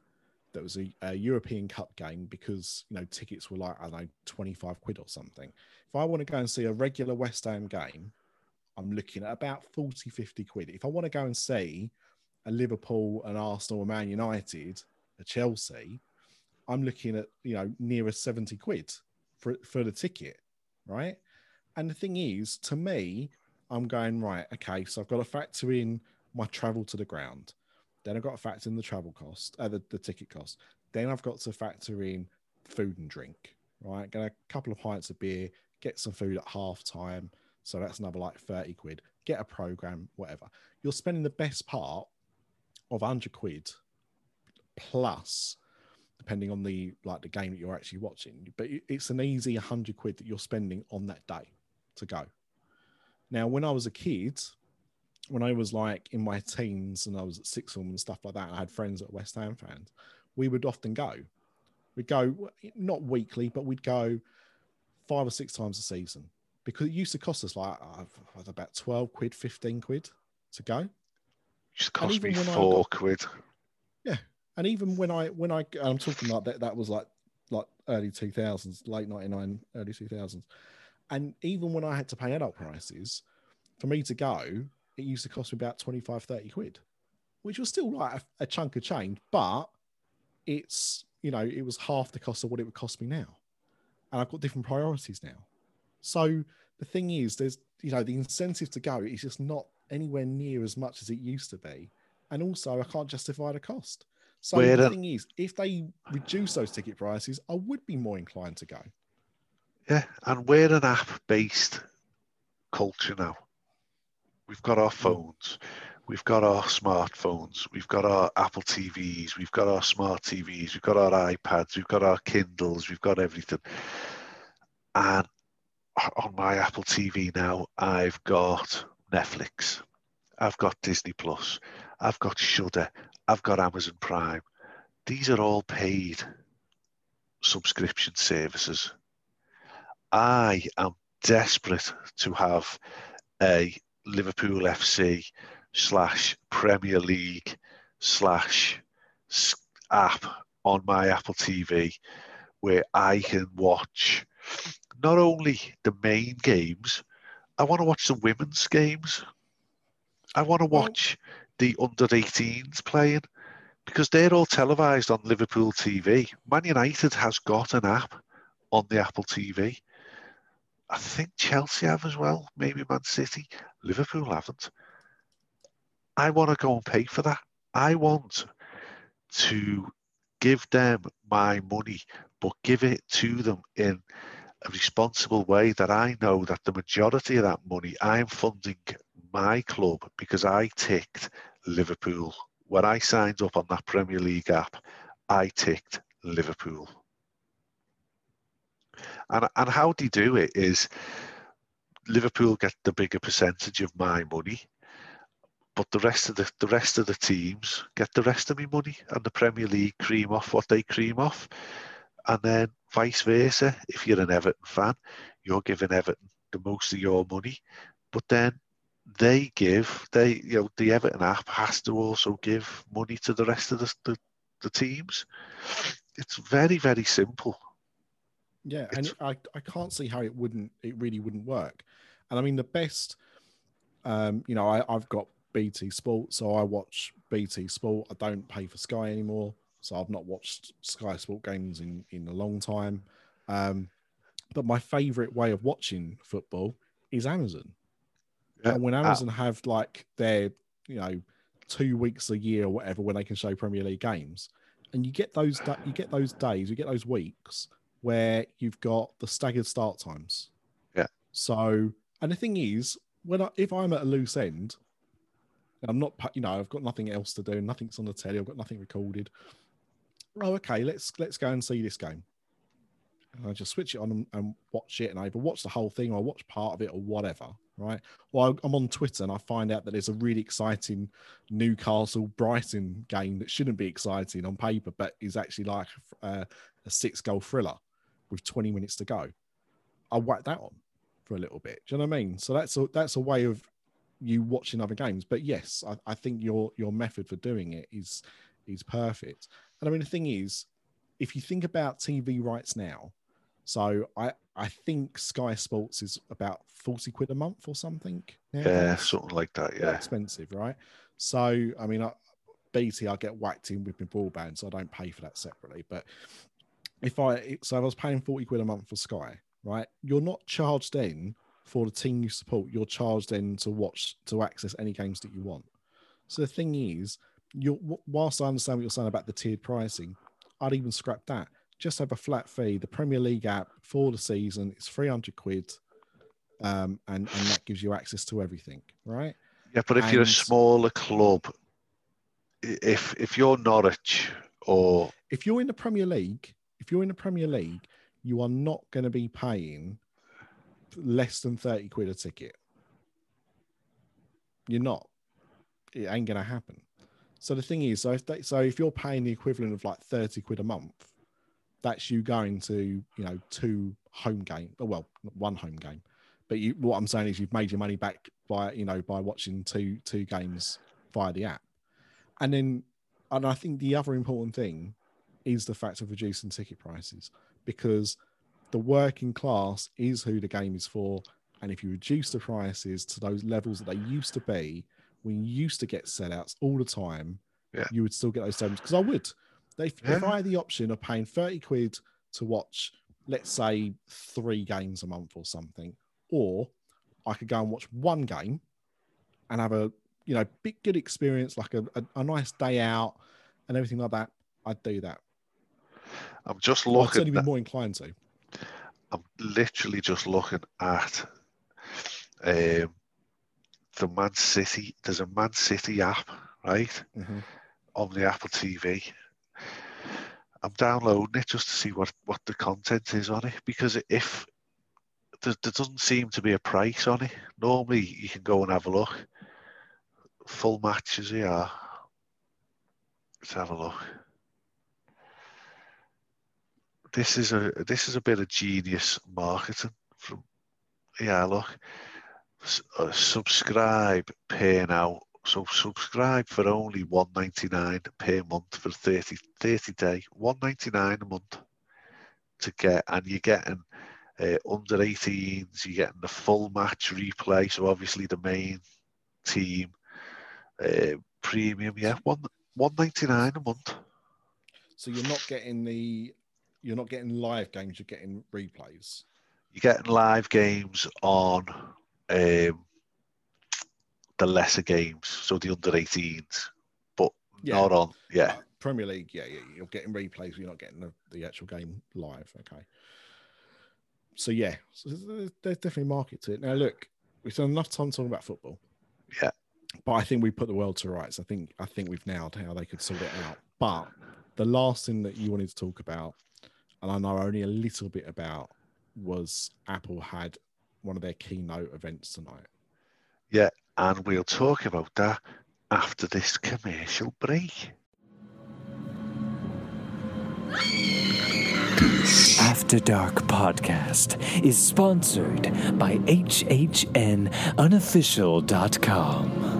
That was a, a European Cup game because you know tickets were like I don't know twenty five quid or something. If I want to go and see a regular West Ham game, I'm looking at about 40, 50 quid. If I want to go and see a Liverpool, an Arsenal, a Man United, a Chelsea, I'm looking at, you know, nearer 70 quid for, for the ticket, right? And the thing is, to me, I'm going, right, okay, so I've got to factor in my travel to the ground. Then I've got to factor in the travel cost, uh, the, the ticket cost. Then I've got to factor in food and drink, right? Get a couple of pints of beer, get some food at half time. So that's another like 30 quid. Get a program, whatever. You're spending the best part of 100 quid plus, depending on the like the game that you're actually watching. But it's an easy 100 quid that you're spending on that day to go. Now, when I was a kid, when I was like in my teens and I was at sixth form and stuff like that, I had friends at West Ham fans. We would often go. We'd go not weekly, but we'd go five or six times a season because it used to cost us like uh, about 12 quid, 15 quid to go. Just cost me four got, quid. And even when I, when I, I'm talking like that, that was like, like early 2000s, late 99, early 2000s. And even when I had to pay adult prices, for me to go, it used to cost me about 25, 30 quid, which was still like a, a chunk of change, but it's, you know, it was half the cost of what it would cost me now. And I've got different priorities now. So the thing is, there's, you know, the incentive to go is just not anywhere near as much as it used to be. And also, I can't justify the cost. So Where the thing is, if they reduce those ticket prices, I would be more inclined to go. Yeah, and we're an app-based culture now. We've got our phones, we've got our smartphones, we've got our Apple TVs, we've got our smart TVs, we've got our iPads, we've got our Kindles, we've got everything. And on my Apple TV now, I've got Netflix, I've got Disney Plus, I've got Shudder, I've got Amazon Prime. These are all paid subscription services. I am desperate to have a Liverpool FC slash Premier League slash app on my Apple TV where I can watch not only the main games, I want to watch the women's games. I want to watch the under 18s playing because they're all televised on Liverpool TV. Man United has got an app on the Apple TV. I think Chelsea have as well, maybe Man City. Liverpool haven't. I want to go and pay for that. I want to give them my money, but give it to them in a responsible way that I know that the majority of that money I'm funding my club because I ticked Liverpool. When I signed up on that Premier League app, I ticked Liverpool. And, and how they do it is Liverpool get the bigger percentage of my money, but the rest of the the rest of the teams get the rest of my money, and the Premier League cream off what they cream off, and then vice versa. If you're an Everton fan, you're giving Everton the most of your money, but then they give they you know the Everton app has to also give money to the rest of the the, the teams. It's very very simple. Yeah, and I, I can't see how it wouldn't it really wouldn't work. And I mean the best um, you know, I, I've got BT Sport, so I watch BT Sport. I don't pay for Sky anymore, so I've not watched Sky Sport games in in a long time. Um, but my favorite way of watching football is Amazon. Yeah. And when ah. Amazon have like their, you know, two weeks a year or whatever when they can show Premier League games, and you get those you get those days, you get those weeks where you've got the staggered start times. Yeah. So, and the thing is, when I, if I'm at a loose end, I'm not, you know, I've got nothing else to do, nothing's on the telly, I've got nothing recorded. Oh, okay, let's let's go and see this game. And I just switch it on and, and watch it, and I either watch the whole thing or watch part of it or whatever, right? Well, I'm on Twitter and I find out that there's a really exciting Newcastle Brighton game that shouldn't be exciting on paper, but is actually like a, a six goal thriller with 20 minutes to go. I whack that on for a little bit. Do you know what I mean? So that's a that's a way of you watching other games. But yes, I, I think your your method for doing it is is perfect. And I mean the thing is, if you think about TV rights now, so I I think Sky Sports is about 40 quid a month or something. Now. Yeah, something like that. Yeah. Expensive, right? So I mean I, BT I get whacked in with my broadband, so I don't pay for that separately. But if I so if I was paying 40 quid a month for Sky, right? You're not charged in for the team you support. You're charged in to watch to access any games that you want. So the thing is, you whilst I understand what you're saying about the tiered pricing, I'd even scrap that. Just have a flat fee. The Premier League app for the season it's 300 quid, um, and and that gives you access to everything, right? Yeah, but if and, you're a smaller club, if if you're Norwich or if you're in the Premier League, if you're in the Premier League, you are not going to be paying less than 30 quid a ticket. You're not. It ain't going to happen. So the thing is, so if they, so if you're paying the equivalent of like 30 quid a month, that's you going to, you know, two home game, oh, well, one home game, But you, what I'm saying is, you've made your money back by you know by watching two two games via the app, and then and I think the other important thing is the fact of reducing ticket prices because the working class is who the game is for. And if you reduce the prices to those levels that they used to be, when you used to get sellouts all the time, Yeah. you would still get those settlements. Because I would. If, if I had the option of paying 30 quid to watch, let's say, three games a month or something, or I could go and watch one game and have a you know big good experience, like a, a, a nice day out and everything like that, I'd do that. I'm just looking. I'd certainly be more inclined to. I'm literally just looking at um, the Man City. There's a Man City app, right, Mhm. on the Apple TV. I'm downloading it just to see what, what the content is on it because if there, there doesn't seem to be a price on it, normally you can go and have a look. Full matches here. Let's have a look. This is a this is a bit of genius marketing from yeah look S- uh, subscribe pay now so subscribe for only 199 per month for 30 30 day 199 a month to get and you're getting uh, under 18s you're getting the full match replay so obviously the main team uh, premium yeah one 199 a month So you're not getting the you're not getting live games, you're getting replays. you're getting live games on um, the lesser games, so the under 18s, but Yeah. not on. Yeah, Uh, Premier League, yeah, yeah, you're getting replays, you're not getting the, the actual game live. Okay. So yeah, so there's there's definitely market to it. Now look, we've done enough time talking about football. Yeah. But I think we put the world to rights. I think I think we've nailed how they could sort it out. But the last thing that you wanted to talk about, and I know only a little bit about, was Apple had one of their keynote events tonight. And we'll talk about that after this commercial break. After Dark podcast is sponsored by HHNUnofficial.com,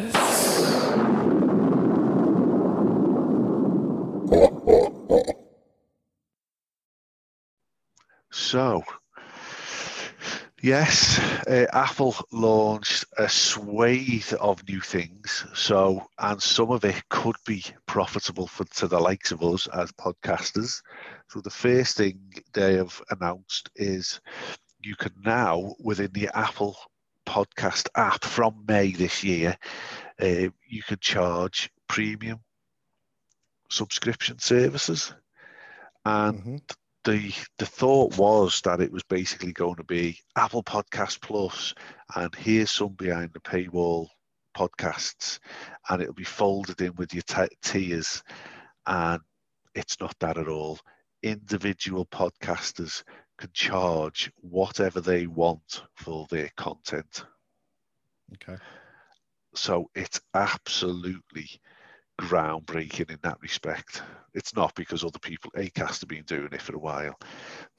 So, yes, uh, Apple launched a swathe of new things. So, and some of it could be profitable for to the likes of us as podcasters. So, the first thing they have announced is you can now, within the Apple podcast app from May this year, uh, you can charge premium subscription services. And Mhm. The the thought was that it was basically going to be Apple Podcast Plus, and here's some behind the paywall podcasts, and it'll be folded in with your t- tiers, and it's not that at all. Individual podcasters can charge whatever they want for their content, Okay. so it's absolutely groundbreaking in that respect. It's not because other people Acast have been doing it for a while.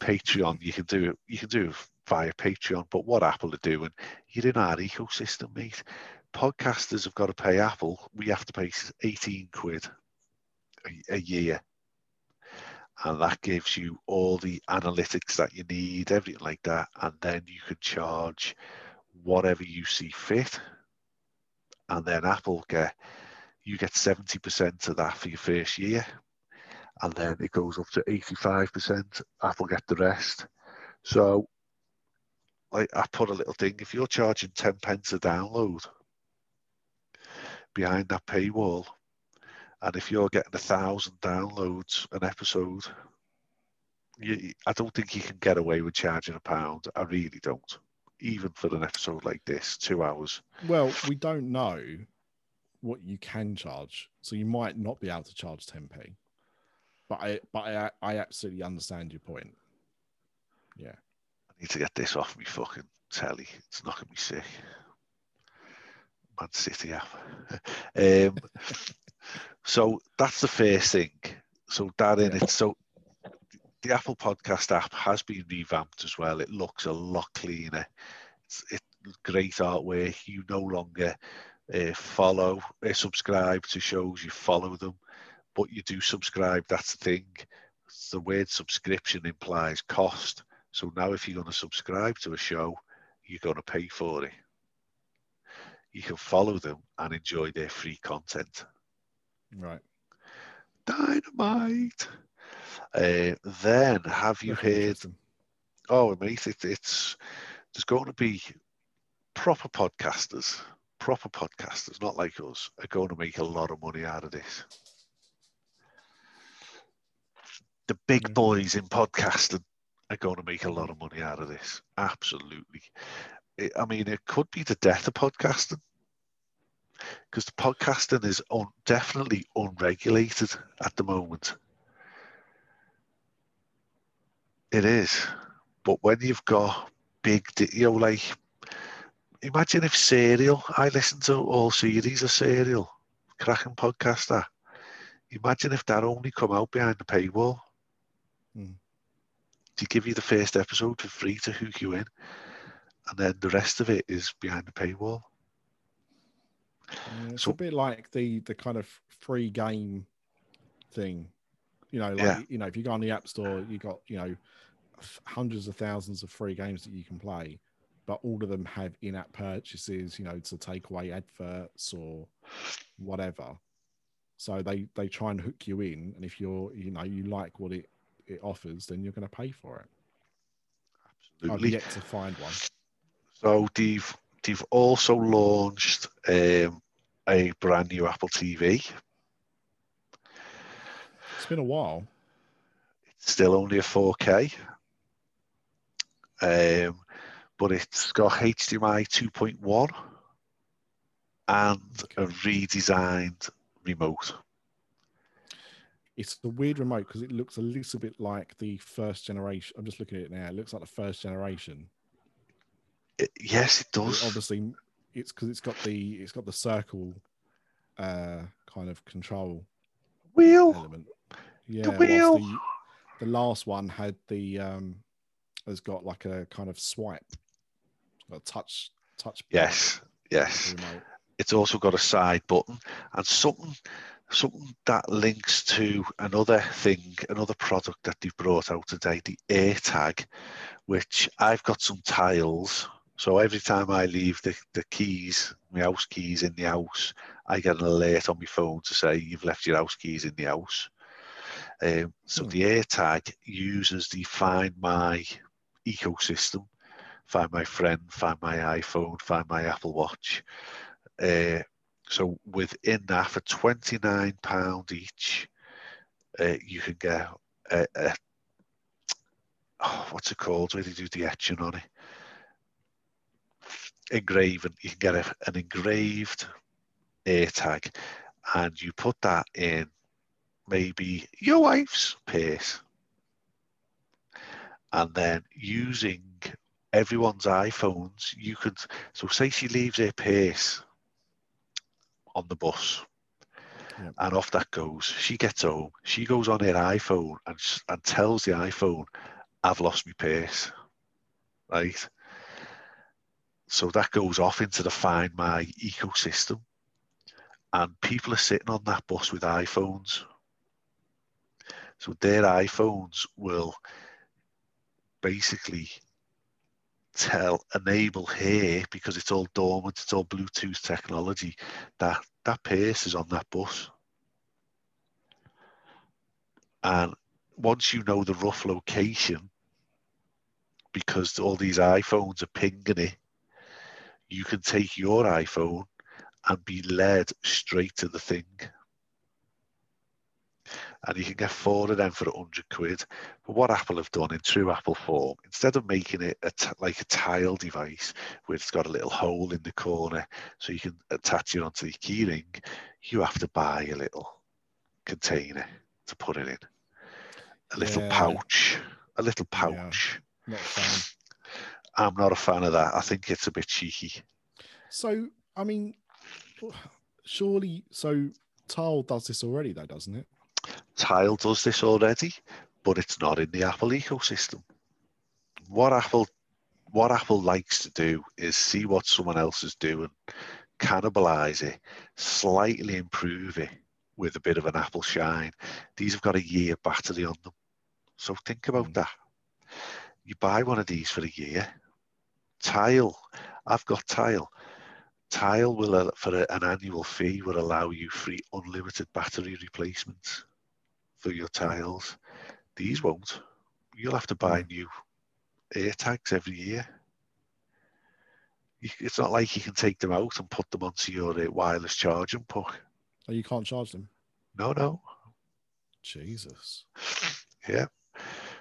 Patreon, you can do it. You can do it via Patreon, but what Apple are doing, you're in our ecosystem, mate. Podcasters have got to pay Apple. We have to pay 18 quid a, a year, and that gives you all the analytics that you need, everything like that, and then you can charge whatever you see fit, and then Apple get you get 70% of that for your first year. And then it goes up to 85%. Apple get the rest. So I, I put a little thing. If you're charging 10 pence a download behind that paywall, and if you're getting a thousand downloads an episode, you, I don't think you can get away with charging a pound. I really don't. even for an episode like this, two hours. Well, we don't know what you can charge, so you might not be able to charge 10p. But I, but I, I absolutely understand your point. Yeah. I need to get this off me fucking telly. It's knocking me sick. Man City app. um, so that's the first thing. So that in it. So the Apple Podcast app has been revamped as well. It looks a lot cleaner. It's, it's great artwork. You no longer uh, follow, uh, subscribe to shows. You follow them, but you do subscribe. That's the thing. The word subscription implies cost. So now, if you're going to subscribe to a show, you're going to pay for it. You can follow them and enjoy their free content. Right. Dynamite. Uh, then, have you heard? Oh, mate, it, it's there's going to be proper podcasters, proper podcasters, not like us, are going to make a lot of money out of this. The big Mm. boys in podcasting are going to make a lot of money out of this. Absolutely. It, I mean, it could be the death of podcasting because the podcasting is un, definitely unregulated at the moment. It is. But when you've got big, you know, like, imagine if Serial, I listen to all series of Serial, cracking podcaster. Imagine if that only come out behind the paywall. Mm. To give you the first episode for free to hook you in, and then the rest of it is behind the paywall. Yeah, it's So- a bit like the the kind of free game thing. You know, like Yeah. you know, if you go on the app store, you got you know hundreds of thousands of free games that you can play, but all of them have in-app purchases. You know, to take away adverts or whatever. So they they try and hook you in, and if you're you know you like what it it offers, then you're going to pay for it. I've Absolutely. yet to find one. So they've they've also launched um, a brand new Apple TV. It's been a while. It's still only a 4K, um, but it's got HDMI 2.1 and a redesigned remote. It's the weird remote because it looks a little bit like the first generation. I'm just looking at it now. It looks like the first generation. It- yes, it It does. obviously, it's because it's got the it's got the circle uh kind of control Wheel. element. Yeah, The wheel. The, the last one had the um has got like a kind of swipe, a touch touch. Yes, yes. remote. It's also got a side button and something something that links to another thing, another product that they've brought out today, the AirTag, which I've got some tiles. So every time I leave the, the keys, my house keys in the house, I get an alert on my phone to say you've left your house keys in the house. Um, so Hmm. the AirTag uses the Find My ecosystem, Find My Friend, Find My iPhone, Find My Apple Watch. Uh, so within that, for twenty nine pound each, uh, you can get a, a oh, what's it called? Where they do the etching on it? Engraven. You can get a, an engraved air tag, and you put that in maybe your wife's purse, and then using everyone's iPhones, you could. So say she leaves her purse on the bus. And off that goes. She gets home. She goes on her iPhone and, and tells the iPhone, I've lost my purse. Right? So that goes off into the Find My ecosystem. And people are sitting on that bus with iPhones. So their iPhones will basically tell enable here because it's all dormant, it's all Bluetooth technology, that that purse is on that bus. And once you know the rough location, because all these iPhones are pinging it, you can take your iPhone and be led straight to the thing. And you can get four of them for a hundred quid. But what Apple have done in true Apple form, instead of making it a t- like a tile device where it's got a little hole in the corner so you can attach it onto the keyring, you have to buy a little container to put it in, a little Yeah. pouch, a little Yeah. pouch. Not. I'm not a fan of that. I think it's a bit cheeky. So, I mean, surely, so Tile does this already, though, doesn't it? Tile does this already, but it's not in the Apple ecosystem. What Apple what Apple likes to do is see what someone else is doing, cannibalize it, slightly improve it with a bit of an Apple shine. These have got a year battery on them. So think about Mm. that. You buy one of these for a year. Tile, I've got Tile. Tile will, uh, for an annual fee, will allow you free unlimited battery replacements for your tiles. These won't. You'll have to buy new air tags every year. It's not like you can take them out and put them onto your uh, wireless charging puck. Oh, you can't charge them. No, no. Jesus. Yeah.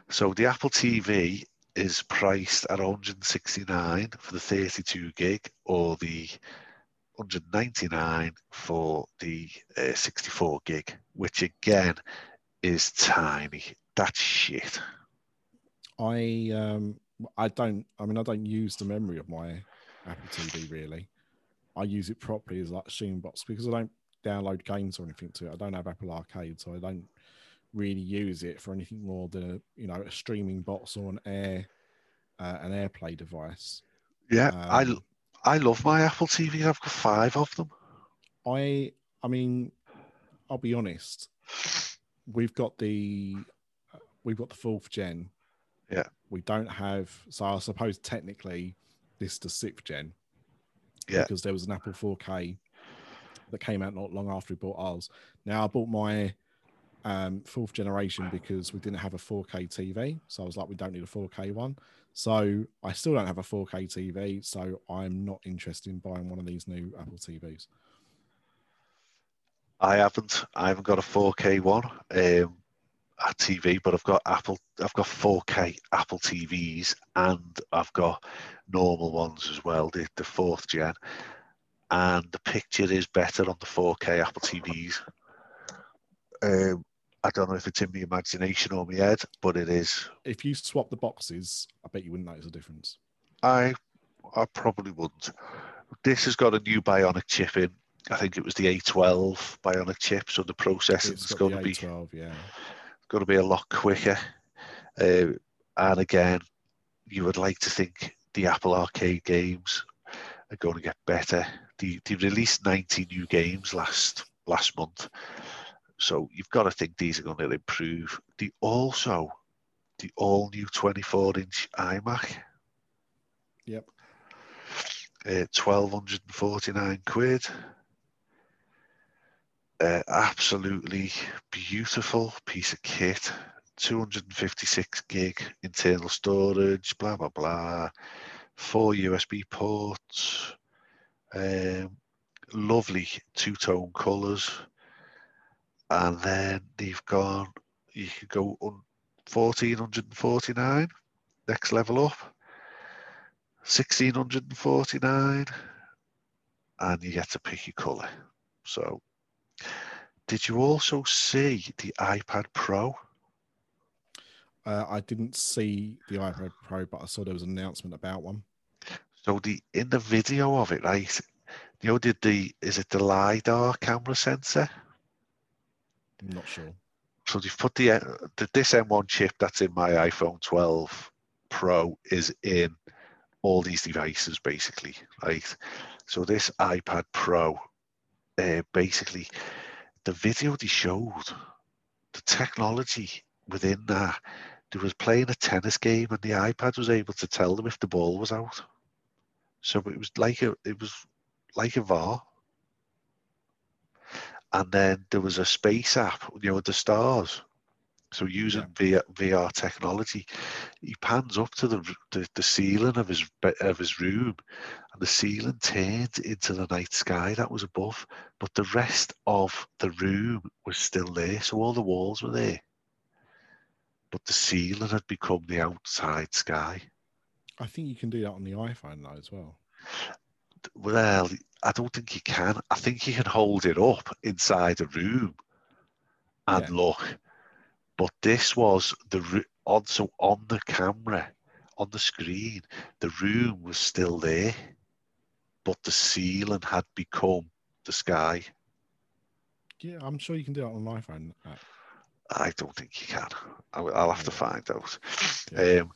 So the Apple TV is priced at 169 for the 32 gig or the 199 for the uh, 64 gig, which again is tiny. That's shit. I um I don't I mean I don't use the memory of my Apple TV really. I use it properly as like box because I don't download games or anything to it. I don't have Apple Arcade, so I don't really use it for anything more than a you know a streaming box or an air uh, an AirPlay device. Yeah, I Um, I love my Apple TV. I've got five of them. I I mean I'll be honest. We've got the we've got the fourth gen. Yeah. We don't have so I suppose technically this is the sixth gen. Yeah. Because there was an Apple 4K that came out not long after we bought ours. Now I bought my um fourth generation because we didn't have a 4K TV. So I was like, we don't need a 4K one. So I still don't have a 4K TV. So I'm not interested in buying one of these new Apple TVs. I haven't. I haven't got a 4K one um, at TV, but I've got Apple. I've got 4K Apple TVs, and I've got normal ones as well. The the fourth gen, and the picture is better on the 4K Apple TVs. Um, I don't know if it's in my imagination or my head, but it is. if you swap the boxes, I bet you wouldn't notice a difference. I I probably wouldn't. This has got a new Bionic chip in. I think it was the A12 Bionic chip, so the processing It's going to be A12, yeah. going to be a lot quicker. Uh, and again, you would like to think the Apple Arcade games are going to get better. They, they released 90 new games last last month, so you've got to think these are going to improve. The also the all new 24 inch iMac. Yep. Uh, 1249 quid. Uh, absolutely beautiful piece of kit. 256 gig internal storage, blah blah blah. Four USB ports. Um, lovely two-tone colours. And then they've gone. You could go on 1449. Next level up. 1649 and you get to pick your color so did you also see the ipad pro Uh, I didn't see the iPad Pro, but I saw there was an announcement about one. so the in the video of it right you know did the is it the lidar camera sensor I'm not sure. so they've put the, the this m1 chip that's in my iphone 12 pro is in all these devices basically right so this ipad pro uh, basically the video they showed the technology within that they was playing a tennis game and the ipad was able to tell them if the ball was out. So it was like a it was like a var and then there was a space app you know the stars So using VR, VR technology, he pans up to the, the the ceiling of his of his room, and the ceiling turned into the night sky that was above, but the rest of the room was still there. So all the walls were there, but the ceiling had become the outside sky. I think you can do that on the iPhone though as well. Well, I don't think you can. I think you can hold it up inside a room and Yeah. look. But this was the on so on the camera, on the screen, the room was still there, but the ceiling had become the sky. Yeah, I'm sure you can do that on an iPhone. app. I don't think you can. I, will have to find out. Yeah. Um,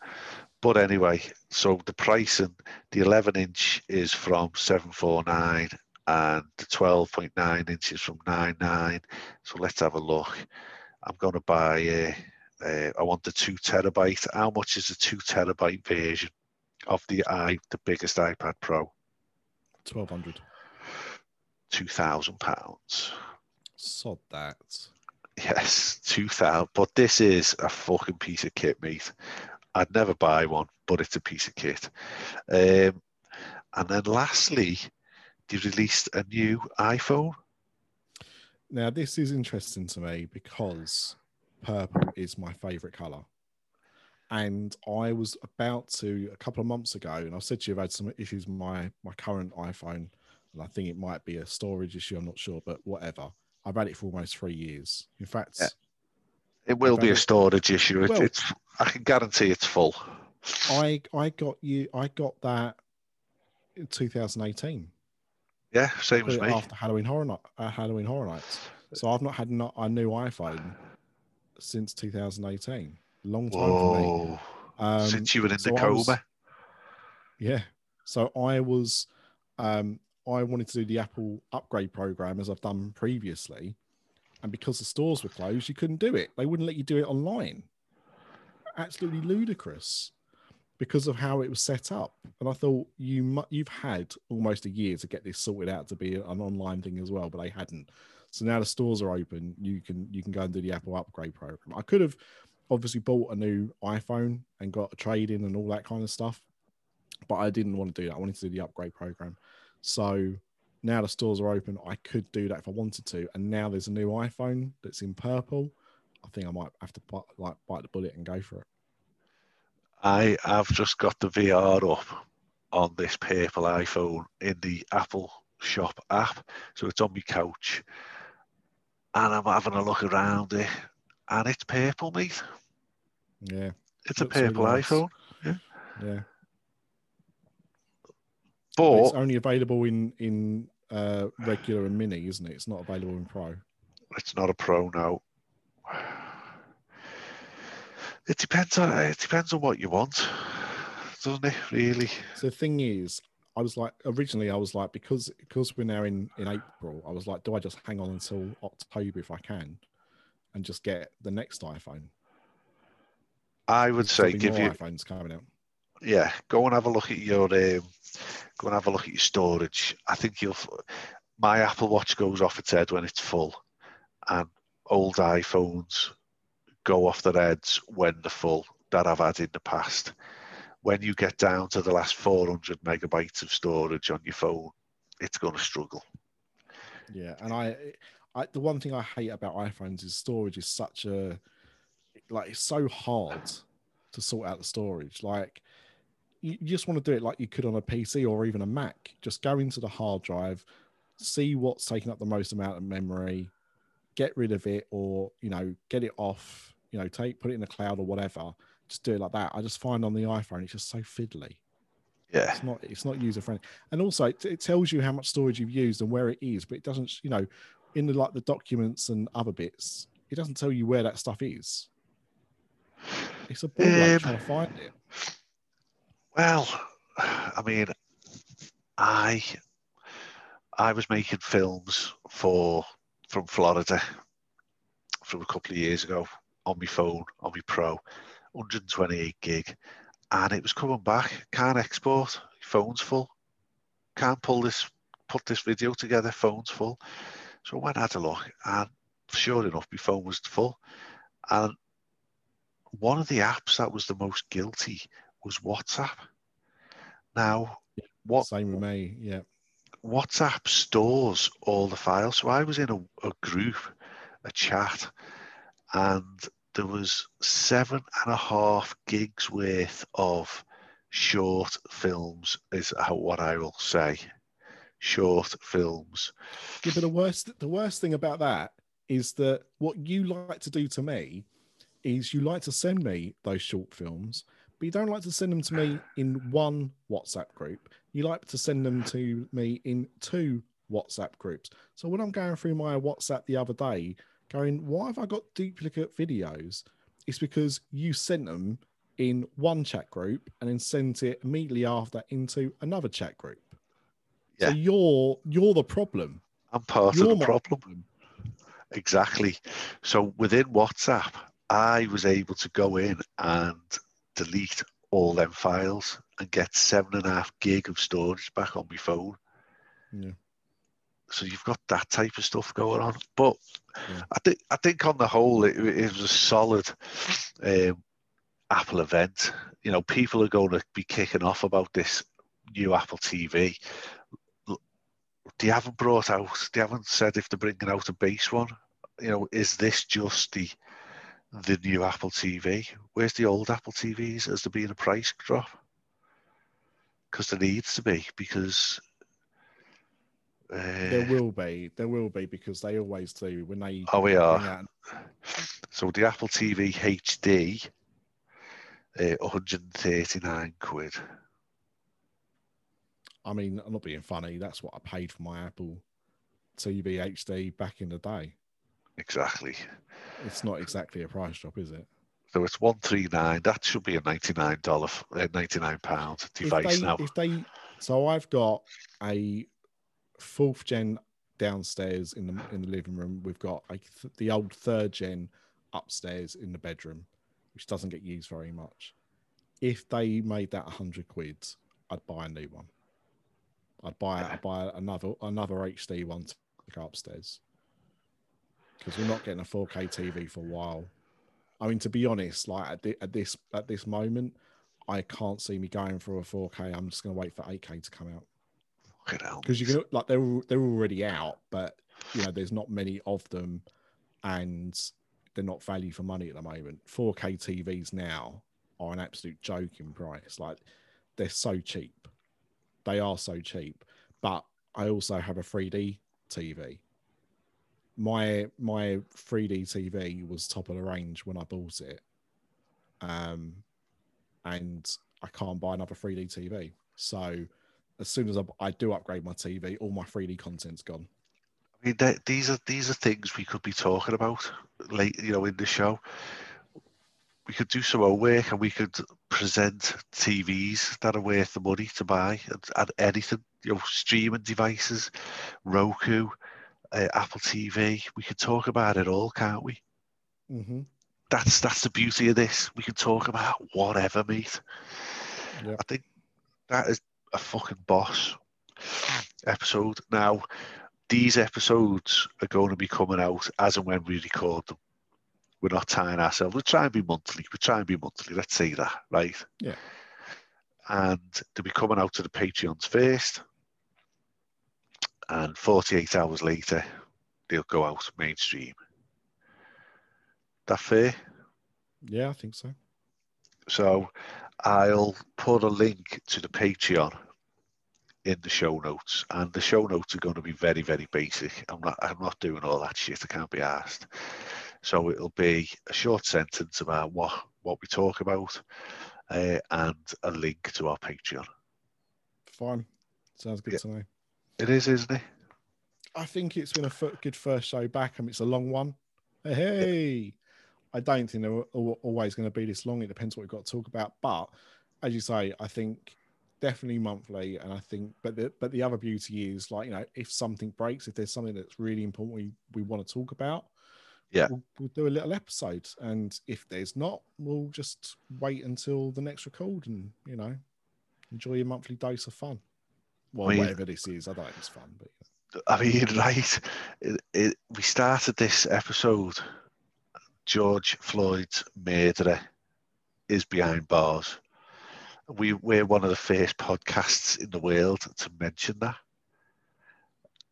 but anyway, so the pricing, the 11 inch is from 749 and the 12.9 inches from 99. So let's have a look. I'm going to buy, uh, uh, I want the two terabyte. How much is the two terabyte version of the i, the biggest iPad Pro? Twelve hundred. Two thousand pounds. Sod that. Yes, two thousand. But this is a fucking piece of kit, mate. I'd never buy one, but it's a piece of kit. Um, and then lastly, they released a new iPhone. Now this is interesting to me because purple is my favourite colour. And I was about to a couple of months ago, and I said to you I've had some issues with my my current iPhone, and I think it might be a storage issue. I'm not sure, but whatever. I've had it for almost three years. In fact, Yeah. It will be a storage issue. It, Well- it's I can guarantee it's full. I I got you I got that in 2018. Yeah, same as me. after Halloween Horror Night, uh, Halloween Horror Nights. So I've not had no- a new iPhone since 2018. Long time for me. Um, Since you were in so the I was- Yeah. So I was, um, I wanted to do the Apple upgrade program as I've done previously, and because the stores were closed, you couldn't do it. They wouldn't let you do it online. Absolutely ludicrous, because of how it was set up. And I thought you mu- you've had almost a year to get this sorted out to be an online thing as well, but they hadn't. So now the stores are open. You can you can go and do the Apple upgrade program. I could have obviously bought a new iPhone and got a trade in and all that kind of stuff but I didn't want to do that. I wanted to do the upgrade program. So now the stores are open. I could do that if I wanted to. And now there's a new iPhone that's in purple. I think I might have to bite, like bite the bullet and go for it. I have just got the VR up on this purple iPhone in the Apple Shop app. So it's on my couch. And I'm having a look around it. And it's purple, mate. Yeah, It's a Looks really purple nice. iPhone. yeah. Yeah. But it's only available in in uh, regular and mini, isn't it? It's not available in pro. it's not a pro now. It depends on it depends on what you want, doesn't it? Really? So the thing is, I was like originally I was like because because we're now in in April, I was like, do I just hang on until October if I can, and just get the next iPhone? I would say give you iPhones coming out. yeah, go and have a look at your um, go and have a look at your storage. I think you'll. My Apple Watch goes off its head when it's full, and old iPhones go off their heads when they're full. That I've had in the past. When you get down to the last 400 megabytes of storage on your phone, it's going to struggle. Yeah, and I, I the one thing I hate about iPhones is storage is such a like it's so hard to sort out the storage. Like you just want to do it like you could on a PC or even a Mac. Just go into the hard drive, see what's taking up the most amount of memory, get rid of it, or you know, get it off. You know, take put it in the cloud or whatever. Just do it like that. I just find on the iPhone it's just so fiddly. Yeah, It's not it's not user friendly, and also it, it tells you how much storage you've used and where it is, but it doesn't. You know, in the like the documents and other bits, it doesn't tell you where that stuff is. It's a ball ache Um, trying to find it. Well, I mean, I I was making films for from Florida from a couple of years ago on my phone, on my Pro, 128 gig, and it was coming back. Can't export. Phone's full. Can't pull this, put this video together. Phone's full. So I went and had a look, and sure enough, my phone was full. And one of the apps that was the most guilty was WhatsApp. Now, what Same with me. Yeah. WhatsApp stores all the files. So I was in a, a group, a chat, and there was seven and a half gigs worth of short films, is what I will say. Short films. Yeah, but the worst the worst thing about that is that what you like to do to me is you like to send me those short films, but you don't like to send them to me in one WhatsApp group. You like to send them to me in two WhatsApp groups. So when I'm going through my WhatsApp the other day, going, why have I got duplicate videos? It's because you sent them in one chat group and then sent it immediately after into another chat group. Yeah. So you're you're the problem. I'm part You're of the my problem. Exactly. So within WhatsApp, I was able to go in and delete all them files and get seven and a half gig of storage back on my phone. Yeah. So you've got that type of stuff going on. But Yeah. I think I think on the whole, it, it was a solid um, Apple event. You know, people are going to be kicking off about this new Apple TV. They haven't brought out. They haven't said if they're bringing out a base one. You know, is this just the the new Apple TV? Where's the old Apple TVs? Has there been a price drop? Because there needs to be. Because There will be, there will be because they always do when they. Oh, we are. out- So the Apple TV HD, uh, 139 quid. I mean, I'm not being funny. That's what I paid for my Apple TV HD back in the day. Exactly. It's not exactly a price drop, is it? So it's 139. That should be a $99, uh, 99 pound device if they, now. If they, so I've got a fourth gen downstairs in the in the living room. We've got the old third gen upstairs in the bedroom, which doesn't get used very much. If they made that hundred quid, I'd buy a new one. I'd buy I'd buy another another HD one to go upstairs because we're not getting a 4K TV for a while. I mean, to be honest, like at, thi- at this at this moment, I can't see me going for a 4K. I'm just going to wait for 8K to come out Fucking hell. because you can like they're they're already out, but you know there's not many of them, and they're not value for money at the moment. 4K TVs now are an absolute joke in price. Like they're so cheap, they are so cheap. But I also have a 3D TV. My my 3D TV was top of the range when I bought it, um, and I can't buy another 3D TV. So as soon as I, I do upgrade my TV, all my 3D content's gone. I mean, that, these are these are things we could be talking about late, you know, in the show. We could do some homework and we could present TVs that are worth the money to buy and, and anything, you know, streaming devices, Roku, uh, Apple TV. We could talk about it all, can't we? Mm-hmm. That's that's the beauty of this. We can talk about whatever, mate. Yep. I think that is a fucking boss hmm. episode. Now, these episodes are going to be coming out as and when we record them. We're not tying ourselves. We try and be monthly. We try and be monthly. Let's say that, right? Yeah. And they'll be coming out to the Patreons first. And 48 hours later, they'll go out mainstream. That fair? Yeah, I think so. So I'll put a link to the Patreon in the show notes, and the show notes are going to be very, very basic. I'm not, I'm not doing all that shit. I can't be asked. So it'll be a short sentence about what what we talk about, uh, and a link to our Patreon. Fine. Sounds good Yeah. to me. It is, isn't it? I think it's been a good first show back, and it's a long one. Hey, hey. I don't think they're always going to be this long. It depends what we've got to talk about. But as you say, I think definitely monthly. And I think, but the but the other beauty is like you know, if something breaks, if there's something that's really important we we want to talk about, Yeah. we'll, we'll do a little episode. And if there's not, we'll just wait until the next record and you know, enjoy your monthly dose of fun. Well, I mean- whatever this is, I don't if it's fun, but I mean, right? It, it, we started this episode. George Floyd's murderer is behind bars. We, we're one of the first podcasts in the world to mention that.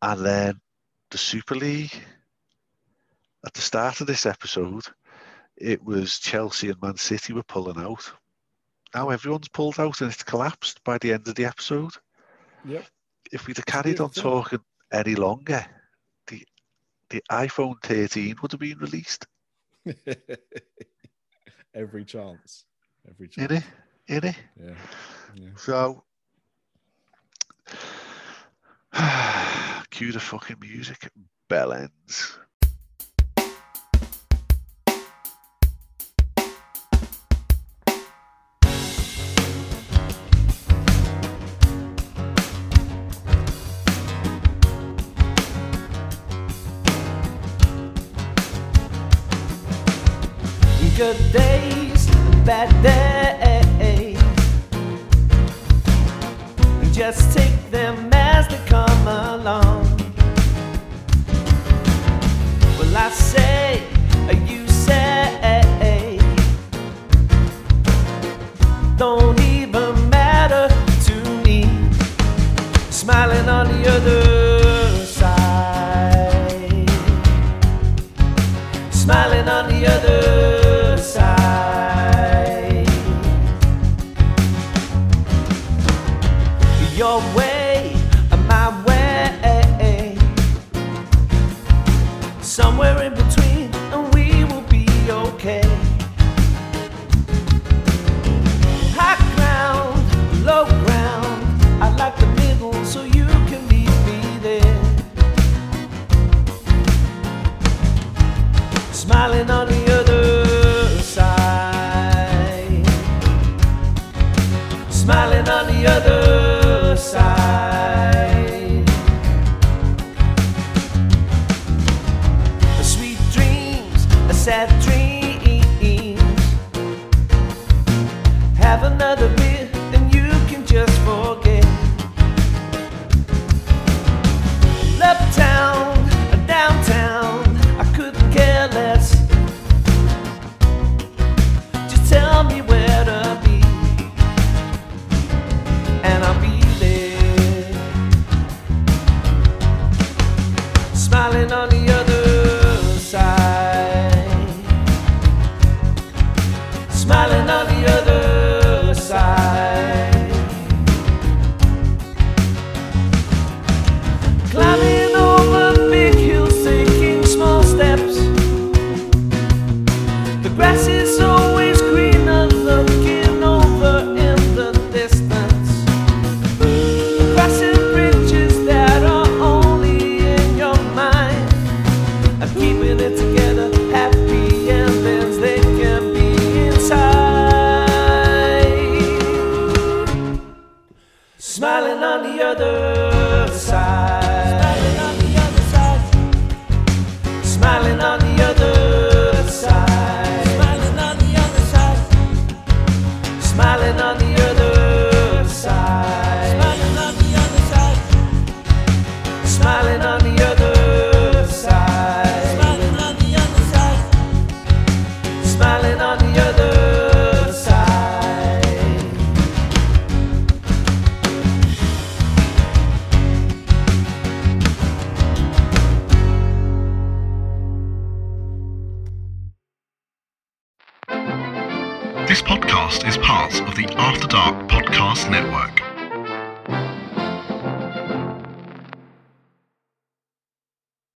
And then the Super League, at the start of this episode, it was Chelsea and Man City were pulling out. Now everyone's pulled out and it's collapsed by the end of the episode. Yep. If we'd have carried on talking any longer, the the iPhone 13 would have been released. every chance. Every chance. It is. It is. Yeah. yeah. So cue the fucking music. Bell ends. days, the bad days.